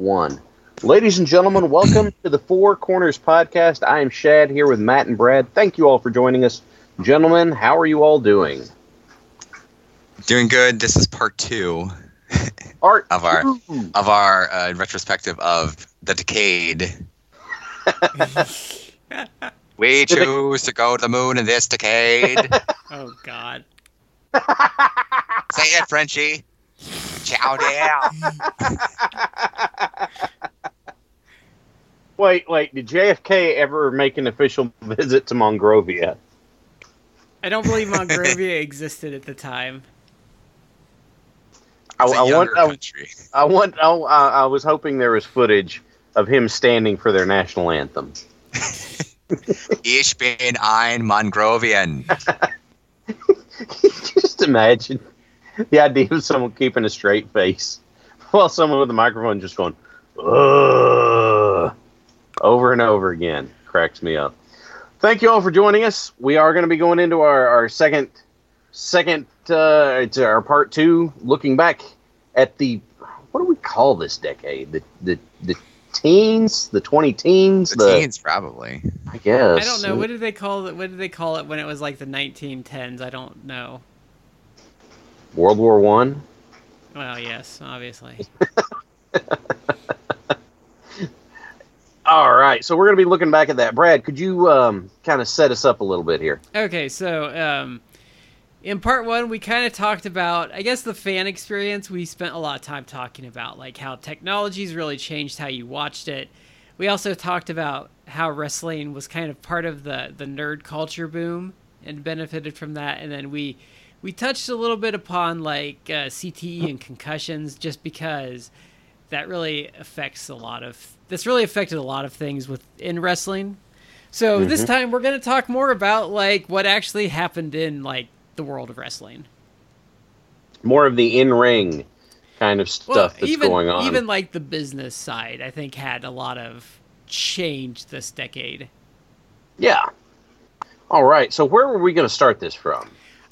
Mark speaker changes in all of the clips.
Speaker 1: one. Ladies and gentlemen, welcome to the Four Corners Podcast. I am Shad here with Matt and Brad. Thank you all for joining us. Gentlemen, how are you all doing?
Speaker 2: Doing good. This is part two
Speaker 1: Art
Speaker 2: of our of our uh, retrospective of the decade. we choose to go to the moon in this decade.
Speaker 3: Oh God.
Speaker 2: Say it, Frenchie. Ciao down.
Speaker 1: Wait, wait, did JFK ever make an official visit to Monrovia?
Speaker 3: I don't believe Monrovia existed at the time.
Speaker 1: I,
Speaker 2: It's a
Speaker 1: I want,
Speaker 2: younger
Speaker 1: I,
Speaker 2: country.
Speaker 1: I want, I, I was hoping there was footage of him standing for their national anthem.
Speaker 2: Ich bin ein Mongrovian.
Speaker 1: Just imagine the idea of someone keeping a straight face while someone with a microphone just going, Ugh, over and over again. Cracks me up. Thank you all for joining us. We are going to be going into our, our second, second, uh, it's our part two, looking back at the, what do we call this decade? The, the, the teens, the 20 teens,
Speaker 2: The teens, probably.
Speaker 1: I guess.
Speaker 3: I don't know. What did they call it? What did they call it when it was like the 1910s? I don't know.
Speaker 1: World War One.
Speaker 3: Well, yes, obviously.
Speaker 1: All right, so we're going to be looking back at that. Brad, could you um, kind of set us up a little bit here?
Speaker 3: Okay, so um, in part one, we kind of talked about, I guess, the fan experience. We spent a lot of time talking about like how technology's really changed how you watched it. We also talked about how wrestling was kind of part of the the nerd culture boom and benefited from that. And then we we touched a little bit upon like uh, CTE and concussions, just because that really affects a lot of this really affected a lot of things within wrestling. So this time we're going to talk more about like what actually happened in like the world of wrestling.
Speaker 1: More of the in-ring kind of stuff that's
Speaker 3: even
Speaker 1: going on.
Speaker 3: even like the business side, I think had a lot of change this decade.
Speaker 1: yeah. All right, so where were we going to start this from?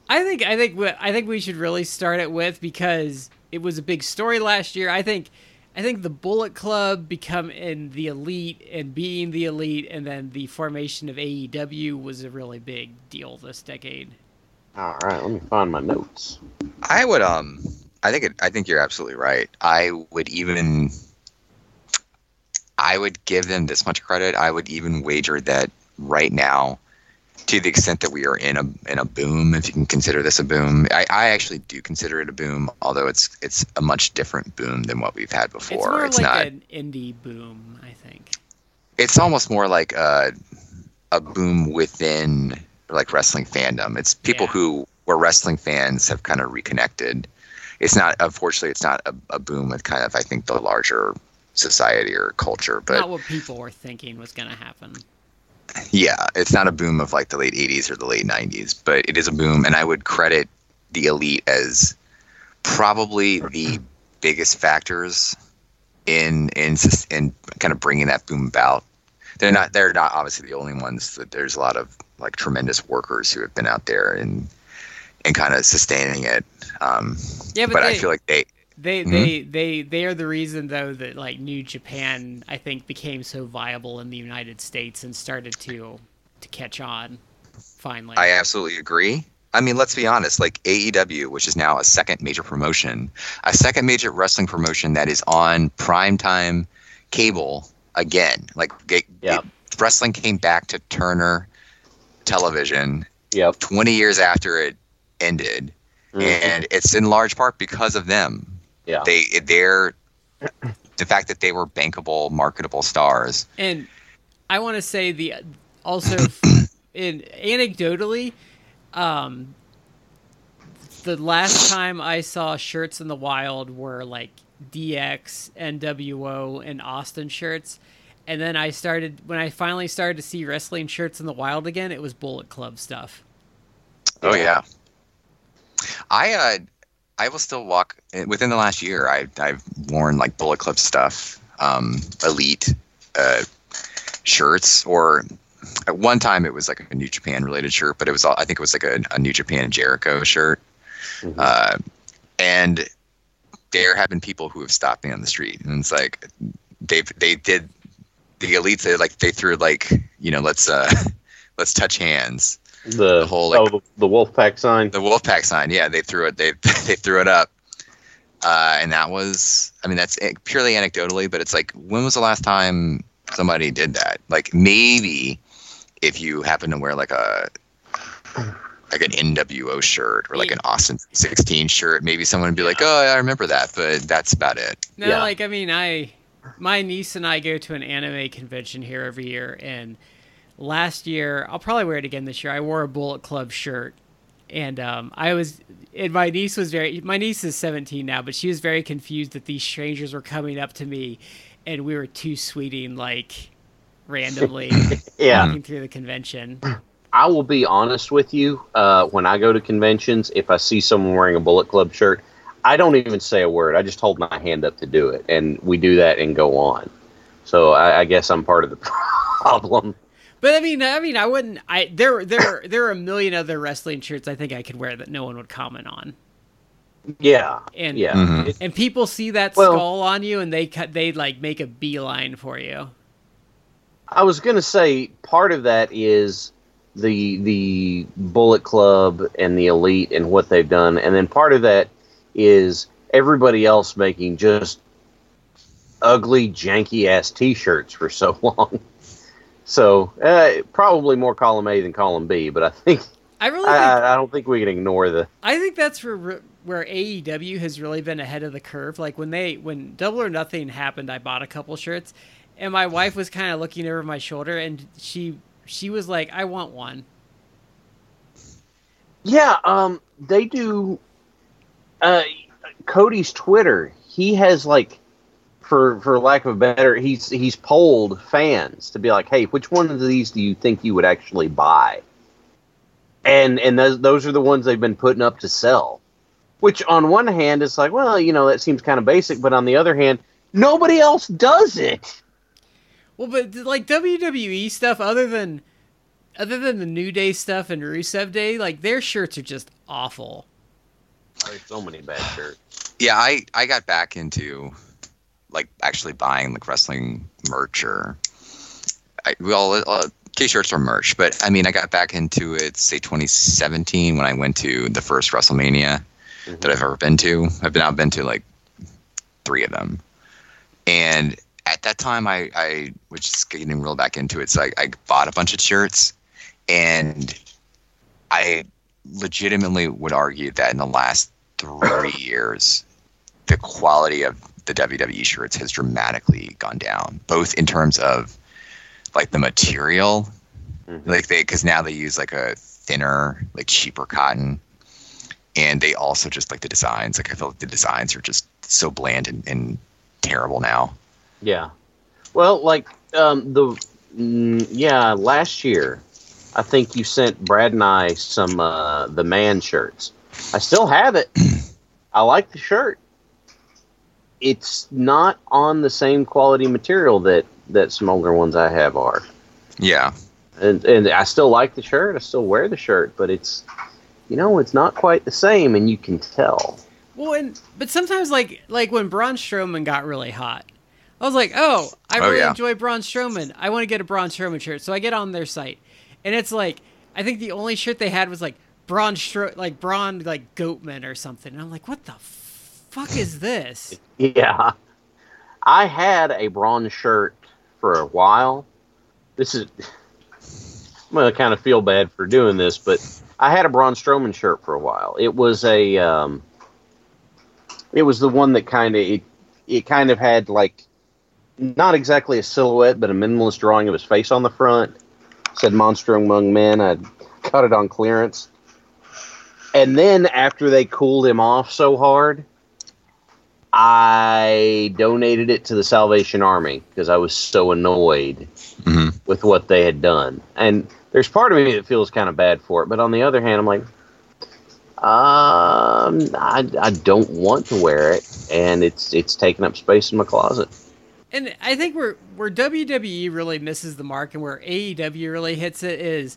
Speaker 3: I think I think we- I think we should really start it with because it was a big story last year. I think I think the Bullet Club become in the elite and being the elite, and then the formation of AEW was a really big deal this decade.
Speaker 1: All right, let me find my notes.
Speaker 2: I would um I think it, I think you're absolutely right. I would even I would give them this much credit. I would even wager that right now, to the extent that we are in a in a boom, if you can consider this a boom, I, I actually do consider it a boom, although it's it's a much different boom than what we've had before.
Speaker 3: it's more
Speaker 2: It's
Speaker 3: like
Speaker 2: not
Speaker 3: an indie boom, I think.
Speaker 2: it's almost more like a a boom within like wrestling fandom. It's people
Speaker 3: Yeah.
Speaker 2: who were wrestling fans have kind of reconnected. It's not unfortunately it's not a, a boom with kind of I think the larger society or culture, but
Speaker 3: Not what people were thinking was going to happen.
Speaker 2: Yeah, it's not a boom of like the late 80s or the late 90s, but it is a boom and I would credit the elite as probably the biggest factors in in in kind of bringing that boom about. They're not they're not obviously the only ones. That There's a lot of like tremendous workers who have been out there and and kind of sustaining it. Um,
Speaker 3: Yeah, but,
Speaker 2: but
Speaker 3: they,
Speaker 2: I feel like they
Speaker 3: they,
Speaker 2: Mhm.
Speaker 3: they they they are the reason though that like New Japan I think became so viable in the United States and started to to catch on finally.
Speaker 2: I absolutely agree. I mean, let's be honest. Like AEW, which is now a second major promotion, a second major wrestling promotion that is on primetime cable again. Like it,
Speaker 1: Yeah.
Speaker 2: it- wrestling came back to Turner Television
Speaker 1: Yep.
Speaker 2: 20 years after it ended,
Speaker 1: Mhm.
Speaker 2: and it's in large part because of them.
Speaker 1: Yeah.
Speaker 2: They they're the fact that they were bankable, marketable stars.
Speaker 3: And I want to say the also in anecdotally, um, the last time I saw shirts in the wild were like DX, NWO, and Austin shirts. And then I started when I finally started to see wrestling shirts in the wild again. It was Bullet Club stuff.
Speaker 2: Oh yeah. I uh I will still walk within the last year. I I've worn like Bullet Club stuff, um, Elite uh, shirts, or at one time it was like a New Japan related shirt, but it was all, I think it was like a, a New Japan Jericho shirt,
Speaker 1: Mhm.
Speaker 2: uh, and there have been people who have stopped me on the street, and it's like they they did the elites. They like they threw like you know let's uh let's touch hands.
Speaker 1: The,
Speaker 2: The whole, like-
Speaker 1: oh, the, the Wolfpack sign.
Speaker 2: The Wolfpack sign, yeah, they threw it. They they threw it up, uh, and that was. I mean, that's purely anecdotally, but it's like, when was the last time somebody did that? Like maybe if you happen to wear like a like an NWO shirt or like an Austin 16 shirt, maybe someone would be like, "Oh, I remember that," but that's about it.
Speaker 3: No,
Speaker 1: Yeah.
Speaker 3: like I mean, I my niece and I go to an anime convention here every year, and last year I'll probably wear it again this year. I wore a Bullet Club shirt, and um, I was and my niece was very my niece is 17 now, but she was very confused that these strangers were coming up to me, and we were too sweeting like randomly
Speaker 1: Yeah.
Speaker 3: walking through the convention.
Speaker 1: I will be honest with you. Uh, when I go to conventions, if I see someone wearing a Bullet Club shirt, I don't even say a word. I just hold my hand up to do it, and we do that and go on. So I, I guess I'm part of the problem.
Speaker 3: But I mean, I mean, I wouldn't. I there there there are a million other wrestling shirts I think I could wear that no one would comment on.
Speaker 1: Yeah,
Speaker 3: And
Speaker 1: yeah.
Speaker 2: Mhm.
Speaker 3: And people see that
Speaker 1: Well-
Speaker 3: skull on you and they cut they like make a beeline for you
Speaker 1: I was gonna say part of that is the the Bullet Club and the Elite and what they've done, and then part of that is everybody else making just ugly, janky ass T-shirts for so long. So uh, probably more column A than column B, but I think
Speaker 3: i really think,
Speaker 1: I, I don't think we can ignore the.
Speaker 3: I think that's where where aew has really been ahead of the curve like when they when double or nothing happened i bought a couple shirts and my wife was kind of looking over my shoulder and she she was like i want one
Speaker 1: Yeah, um, they do. Uh, Cody's Twitter. He has like, for for lack of a better, he's he's polled fans to be like, hey, which one of these do you think you would actually buy? And and those those are the ones they've been putting up to sell. Which on one hand is like, well, you know, that seems kind of basic, but on the other hand, nobody else does it.
Speaker 3: well but like wwe stuff other than other than the new day stuff and rusev day like their shirts are just awful
Speaker 1: There's so many bad shirts.
Speaker 2: Yeah, I I got back into like actually buying like wrestling merch or I, well, uh, t-shirts or merch, but I mean, I got back into it say 2017 when I went to the first WrestleMania that I've ever been to. I've I've been to like three of them, and at that time I I was just getting real back into it, so I, I bought a bunch of shirts, and I legitimately would argue that in the last three years, the quality of the WWE shirts has dramatically gone down, both in terms of like the material,
Speaker 1: Mhm.
Speaker 2: like they because now they use like a thinner, like cheaper cotton, and they also just like the designs. Like I feel like the designs are just so bland and, and terrible now.
Speaker 1: Yeah. Well, like um, the mm, yeah last year, I think you sent Brad and I some uh, the man shirts. I still have it. I like the shirt. It's not on the same quality material that that some older ones I have are,
Speaker 2: Yeah,
Speaker 1: and and I still like the shirt. I still wear the shirt, but it's you know it's not quite the same, and you can tell.
Speaker 3: Well, and but sometimes like like when Braun Strowman got really hot, I was like, oh, I
Speaker 2: Oh,
Speaker 3: really
Speaker 2: yeah.
Speaker 3: enjoy Braun Strowman. I want to get a Braun Strowman shirt, so I get on their site, and it's like I think the only shirt they had was like Braun Stro like Braun like Goatman or something, and I'm like, what the fuck is this?
Speaker 1: Yeah. I had a bronze shirt for a while. This is I'm gonna kind of feel bad for doing this, but I had a Braun Strowman shirt for a while. It was a um it was the one that kind of it, it kind of had like not exactly a silhouette, but a minimalist drawing of his face on the front. Said Monster Among Men. I got it on clearance. And then after they cooled him off so hard, I donated it to the Salvation Army because I was so annoyed
Speaker 2: hmm
Speaker 1: with what they had done. And there's part of me that feels kind of bad for it, but on the other hand, I'm like, um, I, I don't want to wear it, and it's it's taking up space in my closet.
Speaker 3: And I think where where WWE really misses the mark and where AEW really hits it is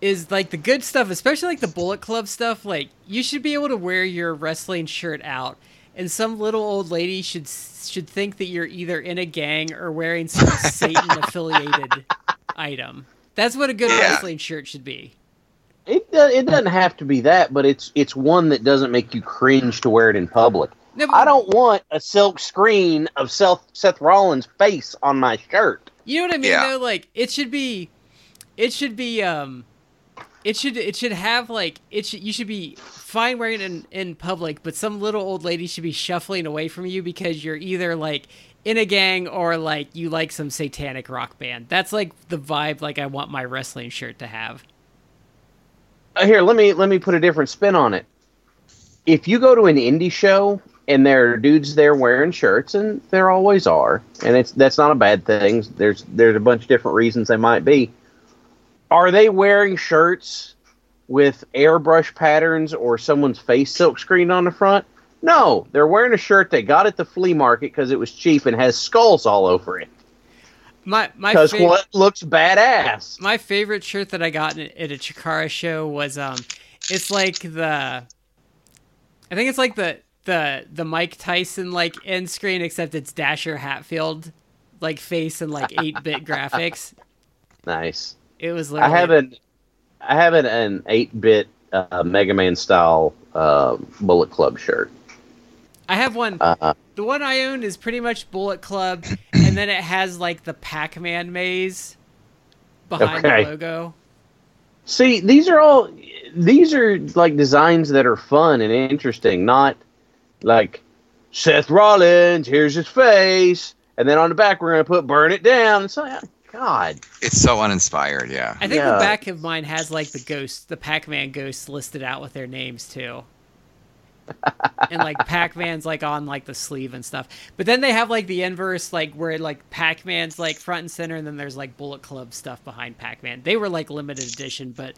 Speaker 3: is like the good stuff, especially like the Bullet Club stuff. Like you should be able to wear your wrestling shirt out and some little old lady should should think that you're either in a gang or wearing some Satan affiliated item. That's what a good
Speaker 2: Yeah.
Speaker 3: wrestling shirt should be.
Speaker 1: It do- it doesn't have to be that, but it's it's one that doesn't make you cringe to wear it in public.
Speaker 3: No,
Speaker 1: I don't want a silk screen of Seth Seth Rollins' face on my shirt.
Speaker 3: You know what I mean
Speaker 2: Yeah.
Speaker 3: though? Like it should be it should be um it should it should have like it should you should be fine wearing it in, in public, but some little old lady should be shuffling away from you because you're either like in a gang or like you like some satanic rock band. That's like the vibe like I want my wrestling shirt to have.
Speaker 1: Uh, Here, let me let me put a different spin on it. If you go to an indie show and there are dudes there wearing shirts, and there always are, and it's that's not a bad thing. There's there's a bunch of different reasons they might be. Are they wearing shirts with airbrush patterns or someone's face silk screened on the front? No, they're wearing a shirt they got at the flea market because it was cheap and has skulls all over it.
Speaker 3: My my
Speaker 1: Because
Speaker 3: fav-
Speaker 1: what looks badass?
Speaker 3: my favorite shirt that I got at a Chikara show was um it's like the I think it's like the the the Mike Tyson like end screen except it's Dasher Hatfield like face and like 8-bit graphics.
Speaker 1: Nice.
Speaker 3: It was
Speaker 1: I have an I have an, an eight bit uh, Mega Man style uh, Bullet Club shirt.
Speaker 3: I have one
Speaker 1: Uh,
Speaker 3: the one I own is pretty much Bullet Club and then it has like the Pac-Man maze behind
Speaker 1: Okay.
Speaker 3: the logo.
Speaker 1: see, these are all these are like designs that are fun and interesting, not like Seth Rollins. Here's his face, and then on the back we're gonna put "Burn It Down." It's like, God,
Speaker 2: It's so uninspired. Yeah.
Speaker 3: I think
Speaker 1: Yeah.
Speaker 3: the back of mine has like the ghosts, the Pac-Man ghosts listed out with their names too. and like Pac-Man's like on like the sleeve and stuff. But then they have like the inverse, like where like Pac-Man's like front and center, and then there's like Bullet Club stuff behind Pac-Man. They were like limited edition, but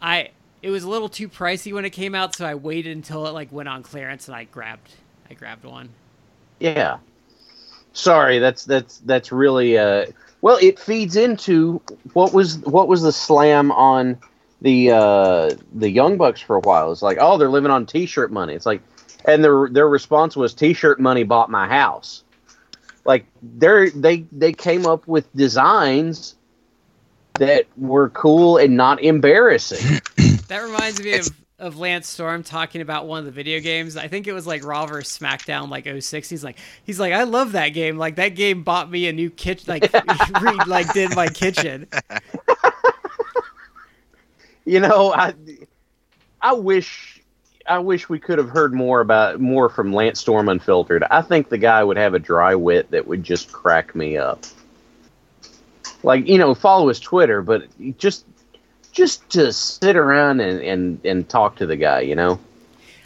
Speaker 3: I it was a little too pricey when it came out, so I waited until it like went on clearance and I grabbed I grabbed one.
Speaker 1: yeah. Sorry, that's that's that's really uh. Well, it feeds into what was what was the slam on the uh the Young Bucks for a while. It's like, oh, they're living on T-shirt money. It's like, and their their response was, T-shirt money bought my house. Like they they they came up with designs that were cool and not embarrassing.
Speaker 3: That reminds me
Speaker 2: It's-
Speaker 3: of, of Lance Storm talking about one of the video games. I think it was like Raw vs. SmackDown like 06. He's like he's like I love that game. Like that game bought me a new kitchen like re, like did my kitchen.
Speaker 1: you know, I I wish I wish we could have heard more about more from Lance Storm Unfiltered. I think the guy would have a dry wit that would just crack me up. Like you know, follow his Twitter, but just just to sit around and and and talk to the guy, you know.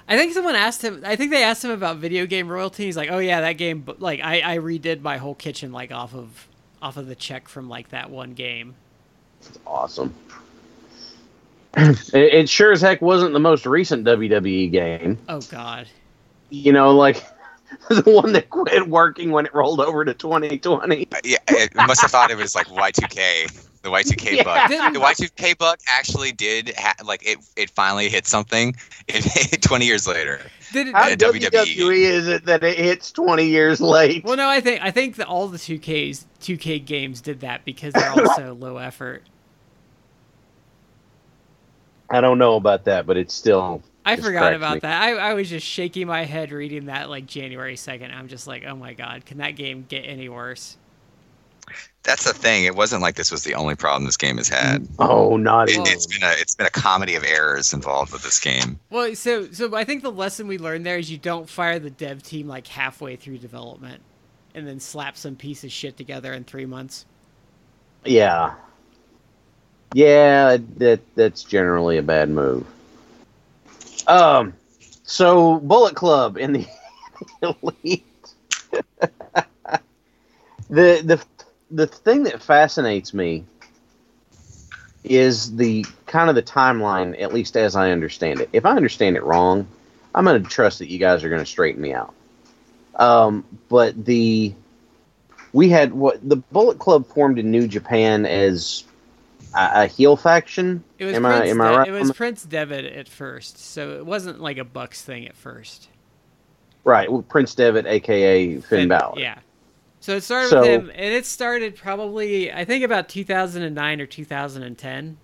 Speaker 3: I think someone asked him I think they asked him about video game royalty. He's like, "Oh yeah, that game but like I I redid my whole kitchen like off of off of the check from like that one game."
Speaker 1: It's awesome. it, it sure as heck wasn't the most recent WWE game.
Speaker 3: Oh god.
Speaker 1: You know, like the one that quit working when it rolled over to 2020.
Speaker 2: Uh, Yeah. It must have thought it was like Y2K. The Y2K
Speaker 1: Yeah.
Speaker 2: bug. The Y2K bug actually did ha- like it. It finally hit something. It, 20 years later.
Speaker 3: Did it,
Speaker 1: How
Speaker 2: Uh,
Speaker 1: WWE.
Speaker 2: WWE.
Speaker 1: is it that it hits 20 years late?
Speaker 3: well, no, I think I think that all the 2Ks 2K games did that because they're also low effort.
Speaker 1: I don't know about that, but it's still.
Speaker 3: I forgot about
Speaker 1: me.
Speaker 3: that. I, I was just shaking my head reading that like January 2nd. I'm just like, oh my god, can that game get any worse?
Speaker 2: That's the thing. It wasn't like this was the only problem this game has had.
Speaker 1: Oh, not
Speaker 2: It,
Speaker 3: Whoa.
Speaker 2: it's been a it's been a comedy of errors involved with this game.
Speaker 3: Well, so so I think the lesson we learned there is you don't fire the dev team like halfway through development, and then slap some piece of shit together in three months.
Speaker 1: Yeah. Yeah, that that's generally a bad move. Um, so Bullet Club in the elite. the the the thing that fascinates me is the kind of the timeline, at least as I understand it. If I understand it wrong, I'm going to trust that you guys are going to straighten me out. Um, but the we had what the Bullet Club formed in New Japan as a, a heel faction.
Speaker 3: It was
Speaker 1: am
Speaker 3: Prince
Speaker 1: I am I right?
Speaker 3: it was? Prince Devitt at first, so it wasn't like a Bucks thing at first.
Speaker 1: Right, well, Prince Devitt, aka Finn, Balor.
Speaker 3: Yeah. So it started
Speaker 1: So-
Speaker 3: with him, and it started probably I think about 2009 or 2010.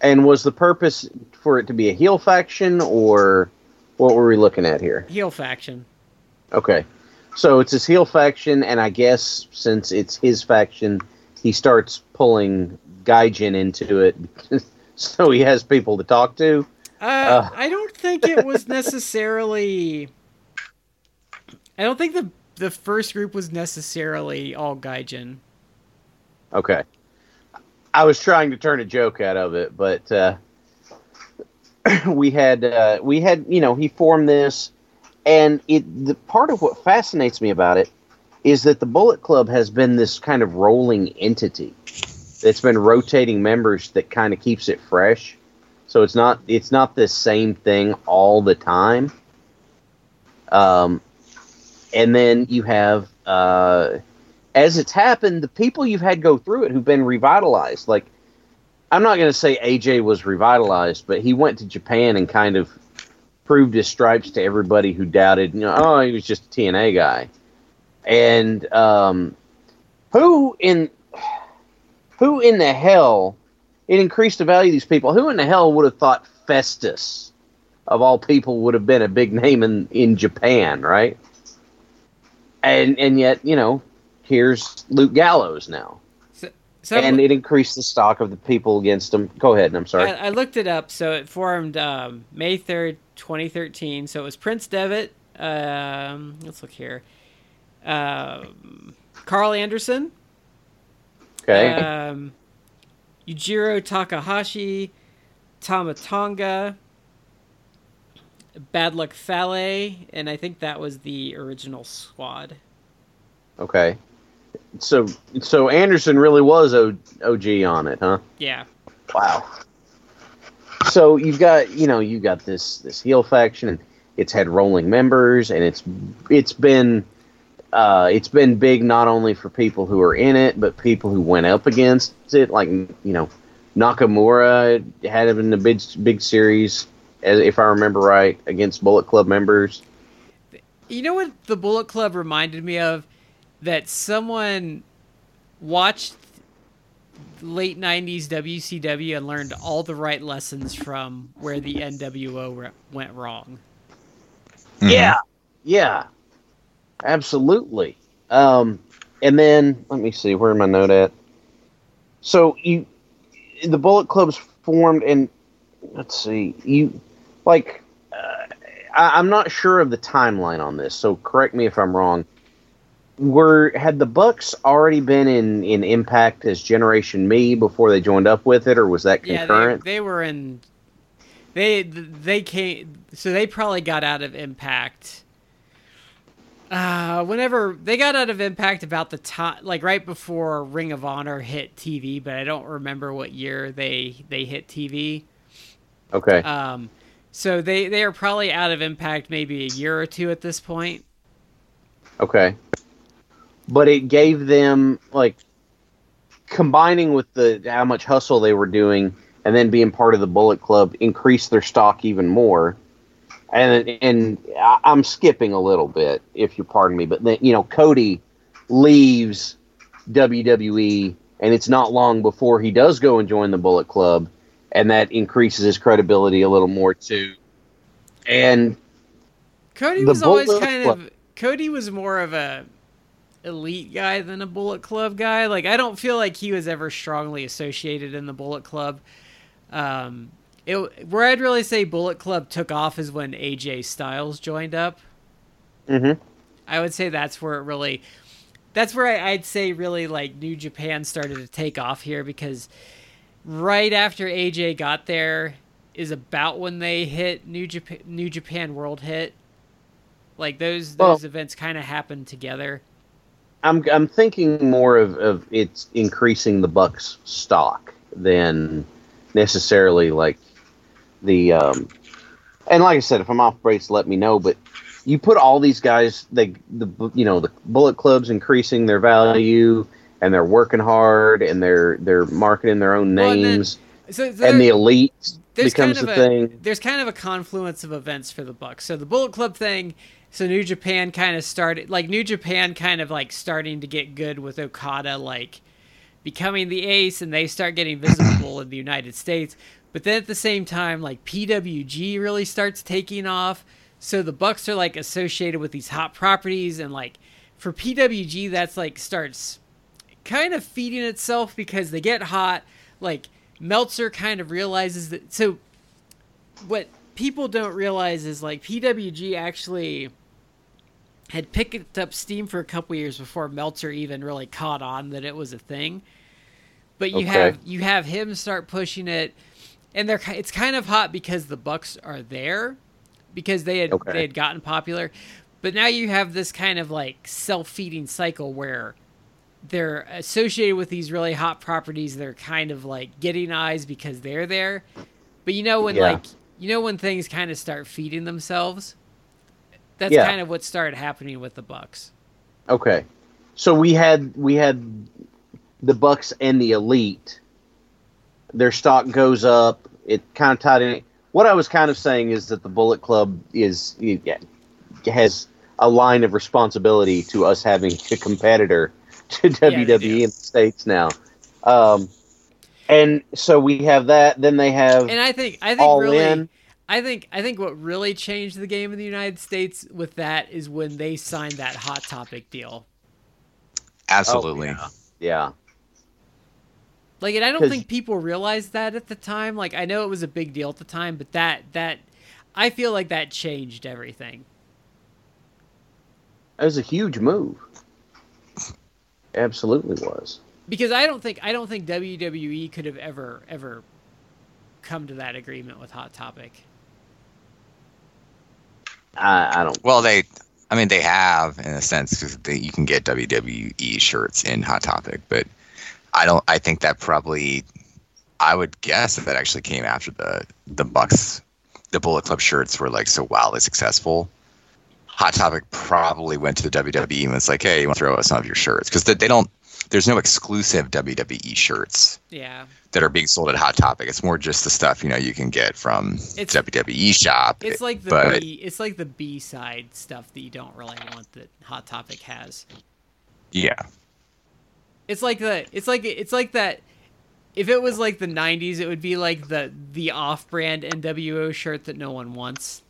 Speaker 1: And was the purpose for it to be a heel faction, or what were we looking at here?
Speaker 3: Heel faction.
Speaker 1: Okay, so it's his heel faction, and I guess since it's his faction, he starts pulling Gaijin into it, so he has people to talk to.
Speaker 3: Uh,
Speaker 1: Uh.
Speaker 3: I don't think it was necessarily. I don't think the the first group was necessarily all Gaijin.
Speaker 1: Okay. I was trying to turn a joke out of it, but uh, we had uh, we had you know he formed this, and it the part of what fascinates me about it is that the Bullet Club has been this kind of rolling entity that's been rotating members that kind of keeps it fresh. So it's not it's not the same thing all the time. Um, and then you have uh, as it's happened, the people you've had go through it who've been revitalized. Like, I'm not going to say AJ was revitalized, but he went to Japan and kind of proved his stripes to everybody who doubted. You know, oh, he was just a TNA guy. And um, who in who in the hell? It increased the value of these people. Who in the hell would have thought Festus, of all people, would have been a big name in in Japan, right? And and yet, you know, here's Luke Gallows now,
Speaker 3: So
Speaker 1: and it increased the stock of the people against him. Go ahead, I'm sorry.
Speaker 3: I, I looked it up. So it formed um, May 3rd, 2013. So it was Prince Devitt. Um, let's look here. Um, Karl Anderson.
Speaker 1: okay,
Speaker 3: Um, Yujiro Takahashi, Tama Tonga, Bad Luck Fale, and I think that was the original squad.
Speaker 1: okay. So so Anderson really was o- OG on it, huh?
Speaker 3: Yeah.
Speaker 1: Wow. So you've got you know you got this this heel faction and it's had rolling members and it's it's been uh, it's been big not only for people who are in it but people who went up against it like you know Nakamura had it in the big big series if I remember right against Bullet Club members.
Speaker 3: You know what the Bullet Club reminded me of? That someone watched late 90s WCW and learned all the right lessons from where the NWO re- went wrong.
Speaker 2: Mhm.
Speaker 1: Yeah, yeah, absolutely. Um, and then let me see where my note at. So you, the Bullet Club's formed, and let's see, you like. Uh, I, I'm not sure of the timeline on this, so correct me if I'm wrong. Were had the Bucks already been in in Impact as Generation Me before they joined up with it, or was that
Speaker 3: Yeah, they,
Speaker 1: concurrent?
Speaker 3: they were in. They they came so they probably got out of Impact. Uh, whenever they got out of Impact about the time, like right before Ring of Honor hit TV, but I don't remember what year they they hit TV.
Speaker 1: okay,
Speaker 3: Um, so they they are probably out of Impact maybe a year or two at this point.
Speaker 1: Okay. But it gave them like combining with the how much hustle they were doing and then being part of the Bullet Club increased their stock even more. And and I'm skipping a little bit if you pardon me, but then you know Cody leaves WWE and it's not long before he does go and join the Bullet Club and that increases his credibility a little more too. And
Speaker 3: Cody was always kind
Speaker 1: Club-
Speaker 3: of Cody was more of a elite guy than a Bullet Club guy. Like I don't feel like he was ever strongly associated in the Bullet Club. Um, it where I'd really say Bullet Club took off is when AJ Styles joined up.
Speaker 1: mhm.
Speaker 3: I would say that's where it really that's where I, I'd say really like New Japan started to take off here because right after AJ got there is about when they hit New Japan New Japan World hit. Like those
Speaker 1: Well-
Speaker 3: those events kind of happened together.
Speaker 1: I'm I'm thinking more of, of it's increasing the Bucks stock than necessarily like the um and like I said, if I'm off base, let me know. But you put all these guys, they the you know the Bullet Club's increasing their value and they're working hard and they're they're marketing their own
Speaker 3: Well, and then-
Speaker 1: names
Speaker 3: So, so
Speaker 1: and the elite becomes
Speaker 3: kind of
Speaker 1: a
Speaker 3: a
Speaker 1: thing.
Speaker 3: there's kind of a confluence of events for the Bucks. So the Bullet Club thing. So New Japan kind of started like New Japan kind of like starting to get good with Okada like becoming the ace, and they start getting visible in the United States. But then at the same time, like PWG really starts taking off. So the Bucks are like associated with these hot properties, and like for PWG, that's like starts kind of feeding itself because they get hot. Like Meltzer kind of realizes that. So what people don't realize is like PWG actually had picked up steam for a couple years before Meltzer even really caught on that it was a thing. But you
Speaker 1: Okay.
Speaker 3: have you have him start pushing it, and they're it's kind of hot because the Bucks are there, because they had
Speaker 1: Okay.
Speaker 3: they had gotten popular. But now you have this kind of like self feeding cycle where they're associated with these really hot properties. They're kind of like getting eyes because they're there. But you know when
Speaker 1: Yeah.
Speaker 3: like you know when things kind of start feeding themselves. That's
Speaker 1: Yeah.
Speaker 3: kind of what started happening with the Bucks.
Speaker 1: Okay, so we had we had the Bucks and the Elite. Their stock goes up. It kind of tied in. What I was kind of saying is that the Bullet Club is yeah, has a line of responsibility to us having a competitor to
Speaker 3: they
Speaker 1: WWE
Speaker 3: do.
Speaker 1: in the states now. Um, and so we have that. Then they have
Speaker 3: And I think I think
Speaker 1: All
Speaker 3: really
Speaker 1: In.
Speaker 3: I think I think what really changed the game in the United States with that is when they signed that hot topic deal.
Speaker 2: Absolutely.
Speaker 1: Oh, yeah.
Speaker 3: Like, and I don't think people realized that at the time. Like, I know it was a big deal at the time, but that that I feel like that changed everything.
Speaker 1: It was a huge move. Absolutely was.
Speaker 3: Because I don't think I don't think WWE could have ever ever come to that agreement with Hot Topic.
Speaker 1: I, I don't.
Speaker 2: Well, they, I mean, they have in a sense because you can get WWE shirts in Hot Topic, but I don't. I think that probably, I would guess that that actually came after the the Bucks, the Bullet Club shirts were like so wildly successful. Hot Topic probably went to the WWE and was like, "Hey, you want to throw us some of your shirts?" Because they, they don't. There's no exclusive WWE shirts
Speaker 3: Yeah,
Speaker 2: that are being sold at Hot Topic. It's more just the stuff you know you can get from
Speaker 3: It's-
Speaker 2: WWE shop.
Speaker 3: it's like the
Speaker 2: but
Speaker 3: B, it's like the B side stuff that you don't really want that Hot Topic has.
Speaker 2: yeah,
Speaker 3: It's like the it's like it's like that. If it was like the '90s, it would be like the the off-brand NWO shirt that no one wants.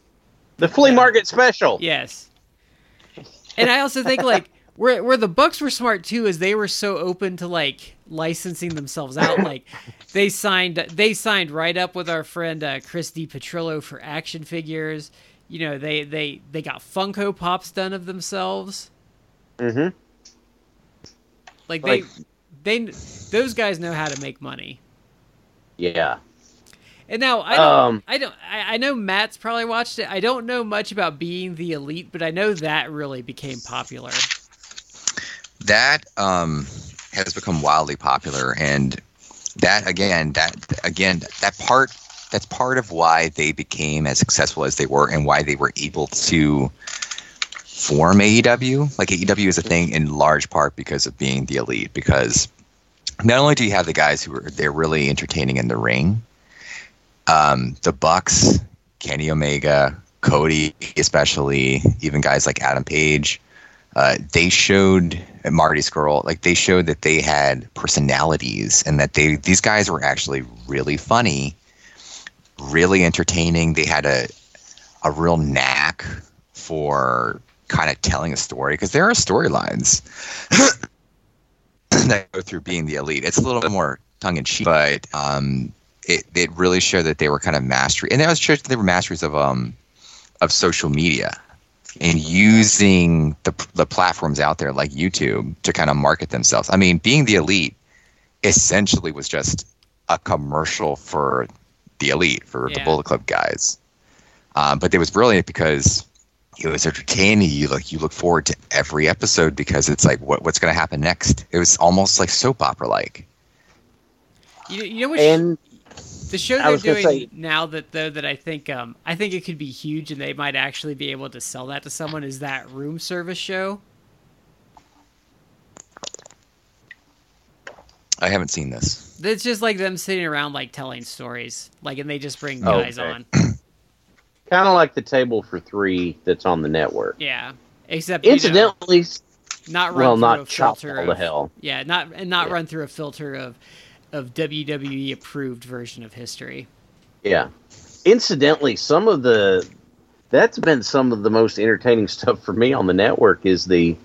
Speaker 1: The flea market special.
Speaker 3: Yes. And I also think like where where the Bucks were smart too is they were so open to like licensing themselves out. Like they signed they signed right up with our friend uh, Chris D. Petrillo for action figures. You know they they they got Funko Pops done of themselves.
Speaker 1: Mm-hmm.
Speaker 3: Like
Speaker 1: Like-
Speaker 3: they they those guys know how to make money.
Speaker 1: Yeah.
Speaker 3: And now I don't,
Speaker 1: Um,
Speaker 3: I don't, I, I know Matt's probably watched it. I don't know much about being the elite, but I know that really became popular.
Speaker 2: that um, has become wildly popular and that again that again that part that's part of why they became as successful as they were and why they were able to form AEW like AEW is a thing in large part because of being the elite because not only do you have the guys who are they're really entertaining in the ring um, the Bucks Kenny Omega Cody especially even guys like Adam Page uh, they showed Marty Scurll, like they showed that they had personalities and that they these guys were actually really funny, really entertaining. They had a a real knack for kind of telling a story because there are storylines that go through being the elite. It's a little bit more tongue in cheek, but um, it it really showed that they were kind of mastery, and that was showed that they were masters of um of social media and using the the platforms out there like YouTube to kind of market themselves. I mean, being the elite essentially was just a commercial for the elite for the
Speaker 3: Yeah.
Speaker 2: Bullet Club guys. Um, but it was brilliant because it was entertaining. You like you look forward to every episode because it's like what what's going to happen next. It was almost like soap opera like.
Speaker 3: You, you know what?
Speaker 1: And
Speaker 3: the show they're doing
Speaker 1: say-
Speaker 3: now that though that I think um I think it could be huge and they might actually be able to sell that to someone is that room service show.
Speaker 2: I haven't seen this.
Speaker 3: It's just like them sitting around like telling stories, like, and they just bring
Speaker 1: Oh,
Speaker 3: guys
Speaker 1: okay.
Speaker 3: on.
Speaker 1: Kind of like the table for three that's on the network.
Speaker 3: Yeah, except you know,
Speaker 1: Incidentally,
Speaker 3: not run
Speaker 1: well,
Speaker 3: through
Speaker 1: not
Speaker 3: a filter
Speaker 1: all the hell.
Speaker 3: Yeah, not and not
Speaker 1: Yeah.
Speaker 3: run through a filter of of WWE approved version of history.
Speaker 1: Yeah. Incidentally, some of the that's been some of the most entertaining stuff for me on the network is the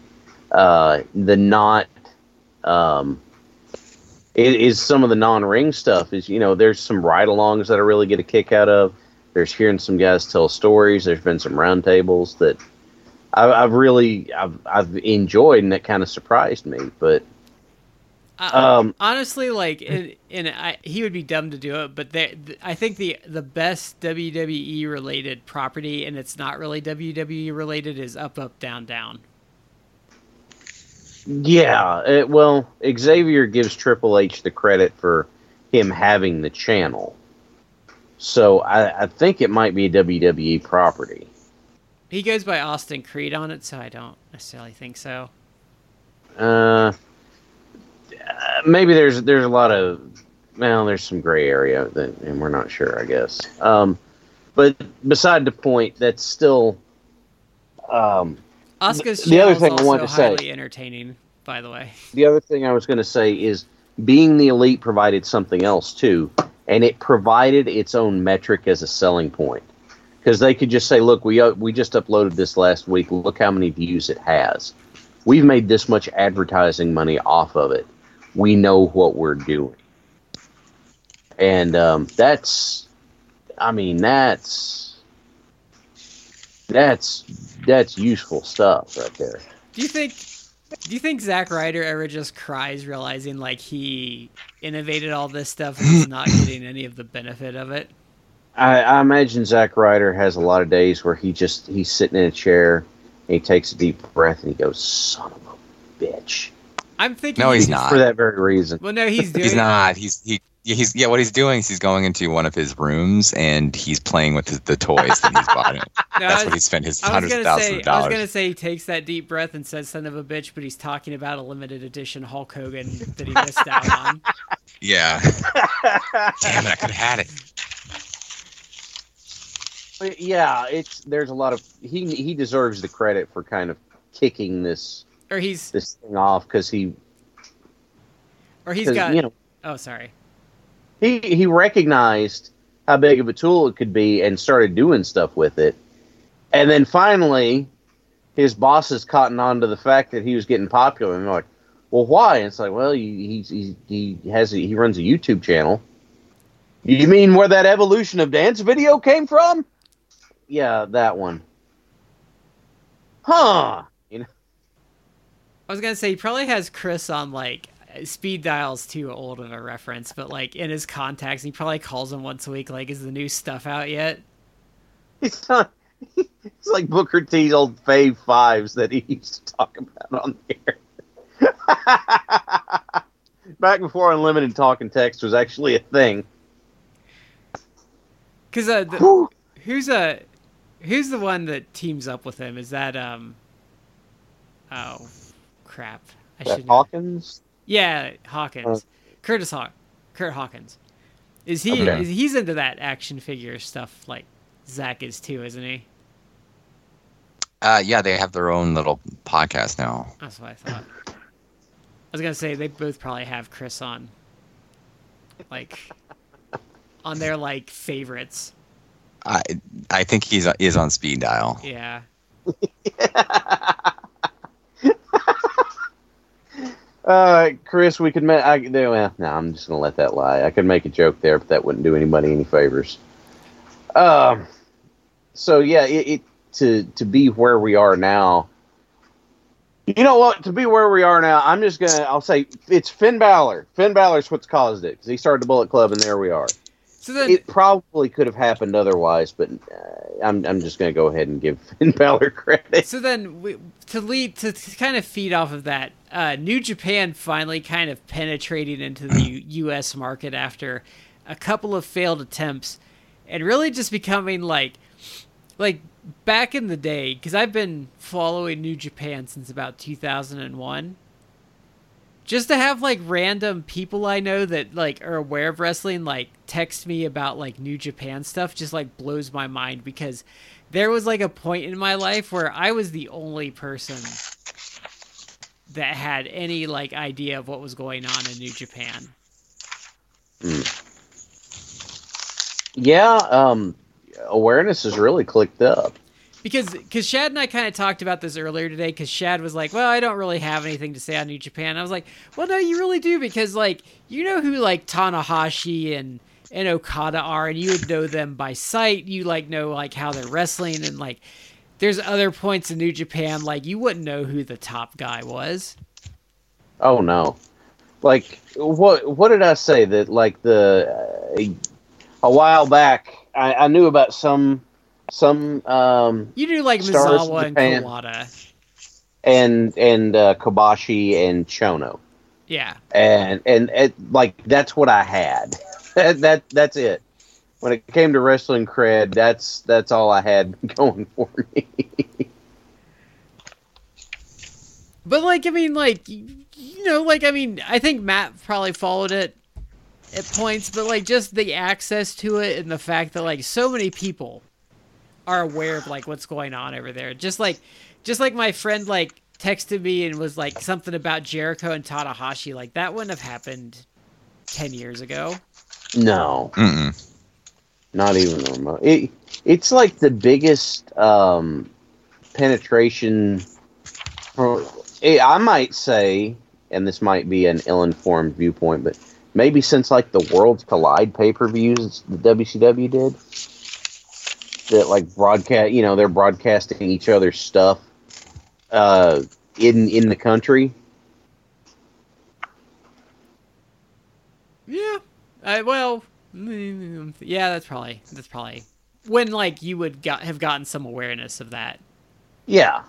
Speaker 1: uh the not um it is some of the non-ring stuff is you know there's some ride-alongs that I really get a kick out of. There's hearing some guys tell stories. There's been some roundtables that I've, I've really I've I've enjoyed and that kind of surprised me. But um
Speaker 3: honestly, like, and, and I, he would be dumb to do it, but they, th- I think the the best WWE related property, and it's not really WWE related, is Up Up Down Down.
Speaker 1: Yeah, it, well, Xavier gives Triple H the credit for him having the channel. So I, I think it might be a WWE property.
Speaker 3: He goes by Austin Creed on it, so I don't necessarily think so.
Speaker 1: Uh, uh, maybe there's there's a lot of well, there's some gray area that, and we're not sure, I guess. Um, but beside the point, that's still um,
Speaker 3: Oscar's
Speaker 1: The other thing I wanted to say-
Speaker 3: entertaining, by the way.
Speaker 1: the other thing I was going to say is being the elite provided something else too, and it provided its own metric as a selling point because they could just say, "Look, we uh, we just uploaded this last week. Look how many views it has. We've made this much advertising money off of it. We know what we're doing." And um, that's, I mean, that's that's that's useful stuff right there.
Speaker 3: Do you think? Do you think Zack Ryder ever just cries realizing like he innovated all this stuff and is not getting any of the benefit of it?
Speaker 1: I, I imagine Zack Ryder has a lot of days where he just he's sitting in a chair and he takes a deep breath and he goes, "Son of a bitch."
Speaker 3: I'm thinking.
Speaker 2: No, he's
Speaker 3: he-
Speaker 2: not.
Speaker 1: For that very reason.
Speaker 3: Well, no, he's doing.
Speaker 2: He's not. He's he. yeah, He's yeah. What he's doing is he's going into one of his rooms and he's playing with his, the toys that he's bought.
Speaker 3: No,
Speaker 2: That's
Speaker 3: I
Speaker 2: what he spent his
Speaker 3: I was
Speaker 2: hundreds
Speaker 3: gonna
Speaker 2: of thousands
Speaker 3: say.
Speaker 2: of
Speaker 3: I was gonna say he takes that deep breath and says "son of a bitch," but he's talking about a limited edition Hulk Hogan that he missed out on.
Speaker 2: Yeah. Damn it! I could have had it.
Speaker 1: But yeah, it's there's a lot of he he deserves the credit for kind of kicking this
Speaker 3: Or he's
Speaker 1: this thing off because he
Speaker 3: or he's got.
Speaker 1: you know
Speaker 3: oh, sorry.
Speaker 1: he he recognized how big of a tool it could be and started doing stuff with it, and then finally his bosses cottoned on to the fact that he was getting popular and they're like, well, why? And it's like, well, he he he, he has a, he runs a YouTube channel. You mean where that evolution of dance video came from? Yeah, that one. Huh?
Speaker 3: I was gonna say he probably has Chris on like speed dials too old of a reference, but like in his contacts, he probably calls him once a week. Like, is the new stuff out yet?
Speaker 1: it's not. It's like Booker T's old fave fives that he used to talk about on the air. Back before unlimited talk and text was actually a thing.
Speaker 3: Because uh, the, who's uh, who's the one that teams up with him? Is that um? Oh, crap! I
Speaker 1: That
Speaker 3: should.
Speaker 1: Hawkins.
Speaker 3: Yeah, Hawkins, Curtis Hawk, Kurt Hawkins. Is he?
Speaker 1: Okay.
Speaker 3: Is, he's into that action figure stuff like Zack is too, isn't he?
Speaker 2: Uh, yeah, they have their own little podcast now.
Speaker 3: That's what I thought. I was gonna say they both probably have Chris on, like, on their like favorites.
Speaker 2: I I think he's is on speed dial.
Speaker 3: Yeah.
Speaker 1: Uh, Chris, we could make. I, well, no, I'm just gonna let that lie. I could make a joke there, but that wouldn't do anybody any favors. Um, so yeah, it, it to to be where we are now. You know what? To be where we are now, I'm just gonna. I'll say it's Finn Balor. Finn Balor's what's caused it because he started the Bullet Club, and there we are.
Speaker 3: So then,
Speaker 1: It probably could have happened otherwise, but uh, I'm I'm just gonna go ahead and give Finn Balor credit.
Speaker 3: so then we, to lead to, to kind of feed off of that, uh, New Japan finally kind of penetrating into the U.S. market after a couple of failed attempts, and really just becoming like, like back in the day, because I've been following New Japan since about 2001. just to have like random people I know that like are aware of wrestling like text me about like New Japan stuff just like blows my mind because there was like a point in my life where I was the only person that had any like idea of what was going on in New Japan.
Speaker 1: Yeah, um, awareness has really clicked up.
Speaker 3: because because Shad and I kind of talked about this earlier today. Because Shad was like, "Well, I don't really have anything to say on New Japan." I was like, "Well, no, you really do because like you know who like Tanahashi and and Okada are, and you would know them by sight. You like know like how they're wrestling, and like there's other points in New Japan like you wouldn't know who the top guy was.
Speaker 1: Oh no, like what? What did I say that like the uh, a while back I, I knew about some some um
Speaker 3: You knew like Misawa and Kawada.
Speaker 1: and and uh, Kobashi and Chono
Speaker 3: Yeah,
Speaker 1: and and it, like that's what I had. that, that that's it. When it came to wrestling cred, that's that's all I had going for me.
Speaker 3: But like, I mean, like, you, you know, like, I mean, I think Matt probably followed it at points, but like, just the access to it and the fact that like so many people are aware of like what's going on over there. Just like, just like my friend like texted me and was like something about Jericho and Tanahashi. Like that wouldn't have happened ten years ago.
Speaker 1: no,
Speaker 2: Mm-mm.
Speaker 1: Not even remote. It, it's like the biggest um, penetration. For, eh, I might say, and this might be an ill-informed viewpoint, but maybe since like the Worlds Collide pay-per-views the WCW did, that like broadcast, you know, they're broadcasting each other's stuff uh, in in the country.
Speaker 3: Yeah. I, well, yeah, that's probably that's probably when like you would got have gotten some awareness of that.
Speaker 1: Yeah,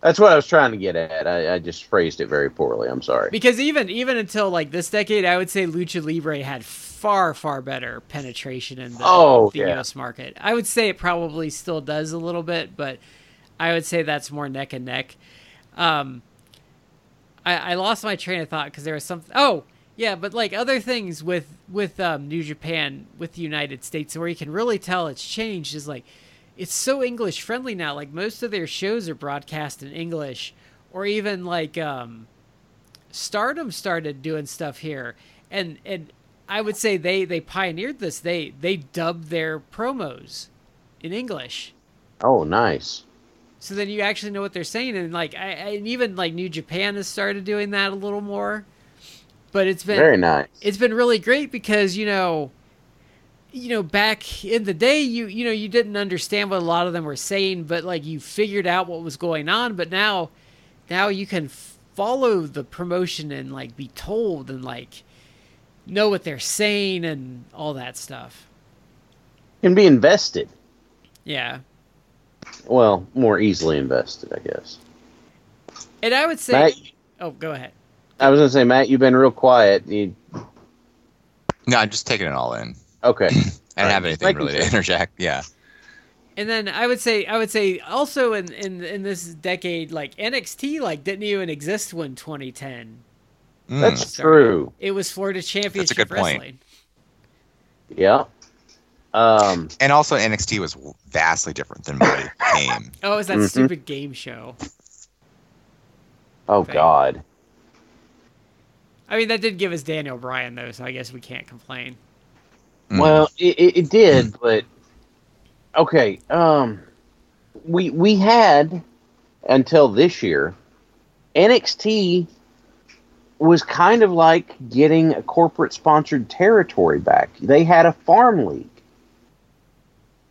Speaker 1: that's what I was trying to get at. I, I just phrased it very poorly. I'm sorry.
Speaker 3: Because even even until like this decade, I would say lucha libre had far far better penetration in the,
Speaker 1: Oh,
Speaker 3: the
Speaker 1: yeah.
Speaker 3: U.S. market. I would say it probably still does a little bit, but I would say that's more neck and neck. Um, I, I lost my train of thought because there was something. Oh, yeah, but like other things with with um, New Japan with the United States, where you can really tell it's changed is like it's so English friendly now. Like most of their shows are broadcast in English, or even like um, Stardom started doing stuff here, and and I would say they they pioneered this. They they dubbed their promos in English.
Speaker 1: Oh, nice.
Speaker 3: So then you actually know what they're saying, and like, I, I and even like New Japan has started doing that a little more. But it's been
Speaker 1: Very nice.
Speaker 3: it's been really great because you know, you know, back in the day, you you know, you didn't understand what a lot of them were saying, but like you figured out what was going on. But now, now you can follow the promotion and like be told and like know what they're saying and all that stuff.
Speaker 1: And be invested.
Speaker 3: Yeah,
Speaker 1: Well, more easily invested, I guess.
Speaker 3: and I would say, oh, go ahead.
Speaker 1: I was gonna say, Matt, you've been real quiet. You,
Speaker 2: No, I'm just taking it all in.
Speaker 1: okay.
Speaker 2: I don't have
Speaker 1: Right.
Speaker 2: anything really
Speaker 1: Making
Speaker 2: to interject. Yeah.
Speaker 3: And then I would say I would say also in, in in this decade like NXT like didn't even exist when 2010.
Speaker 2: Mm.
Speaker 1: That's
Speaker 3: Sorry.
Speaker 1: true.
Speaker 3: It was Florida Championship
Speaker 2: good point.
Speaker 1: Yeah. Um.
Speaker 2: and also NXT was vastly different than what it became.
Speaker 3: Oh, it was that
Speaker 1: Mhm.
Speaker 3: stupid game show.
Speaker 1: Oh
Speaker 3: Fame.
Speaker 1: God.
Speaker 3: I mean, that did give us Daniel Bryan though, so I guess we can't complain.
Speaker 2: Mm.
Speaker 1: Well, it, it, it did, but okay. Um, we we had until this year, NXT was kind of like getting a corporate sponsored territory back. They had a farm league,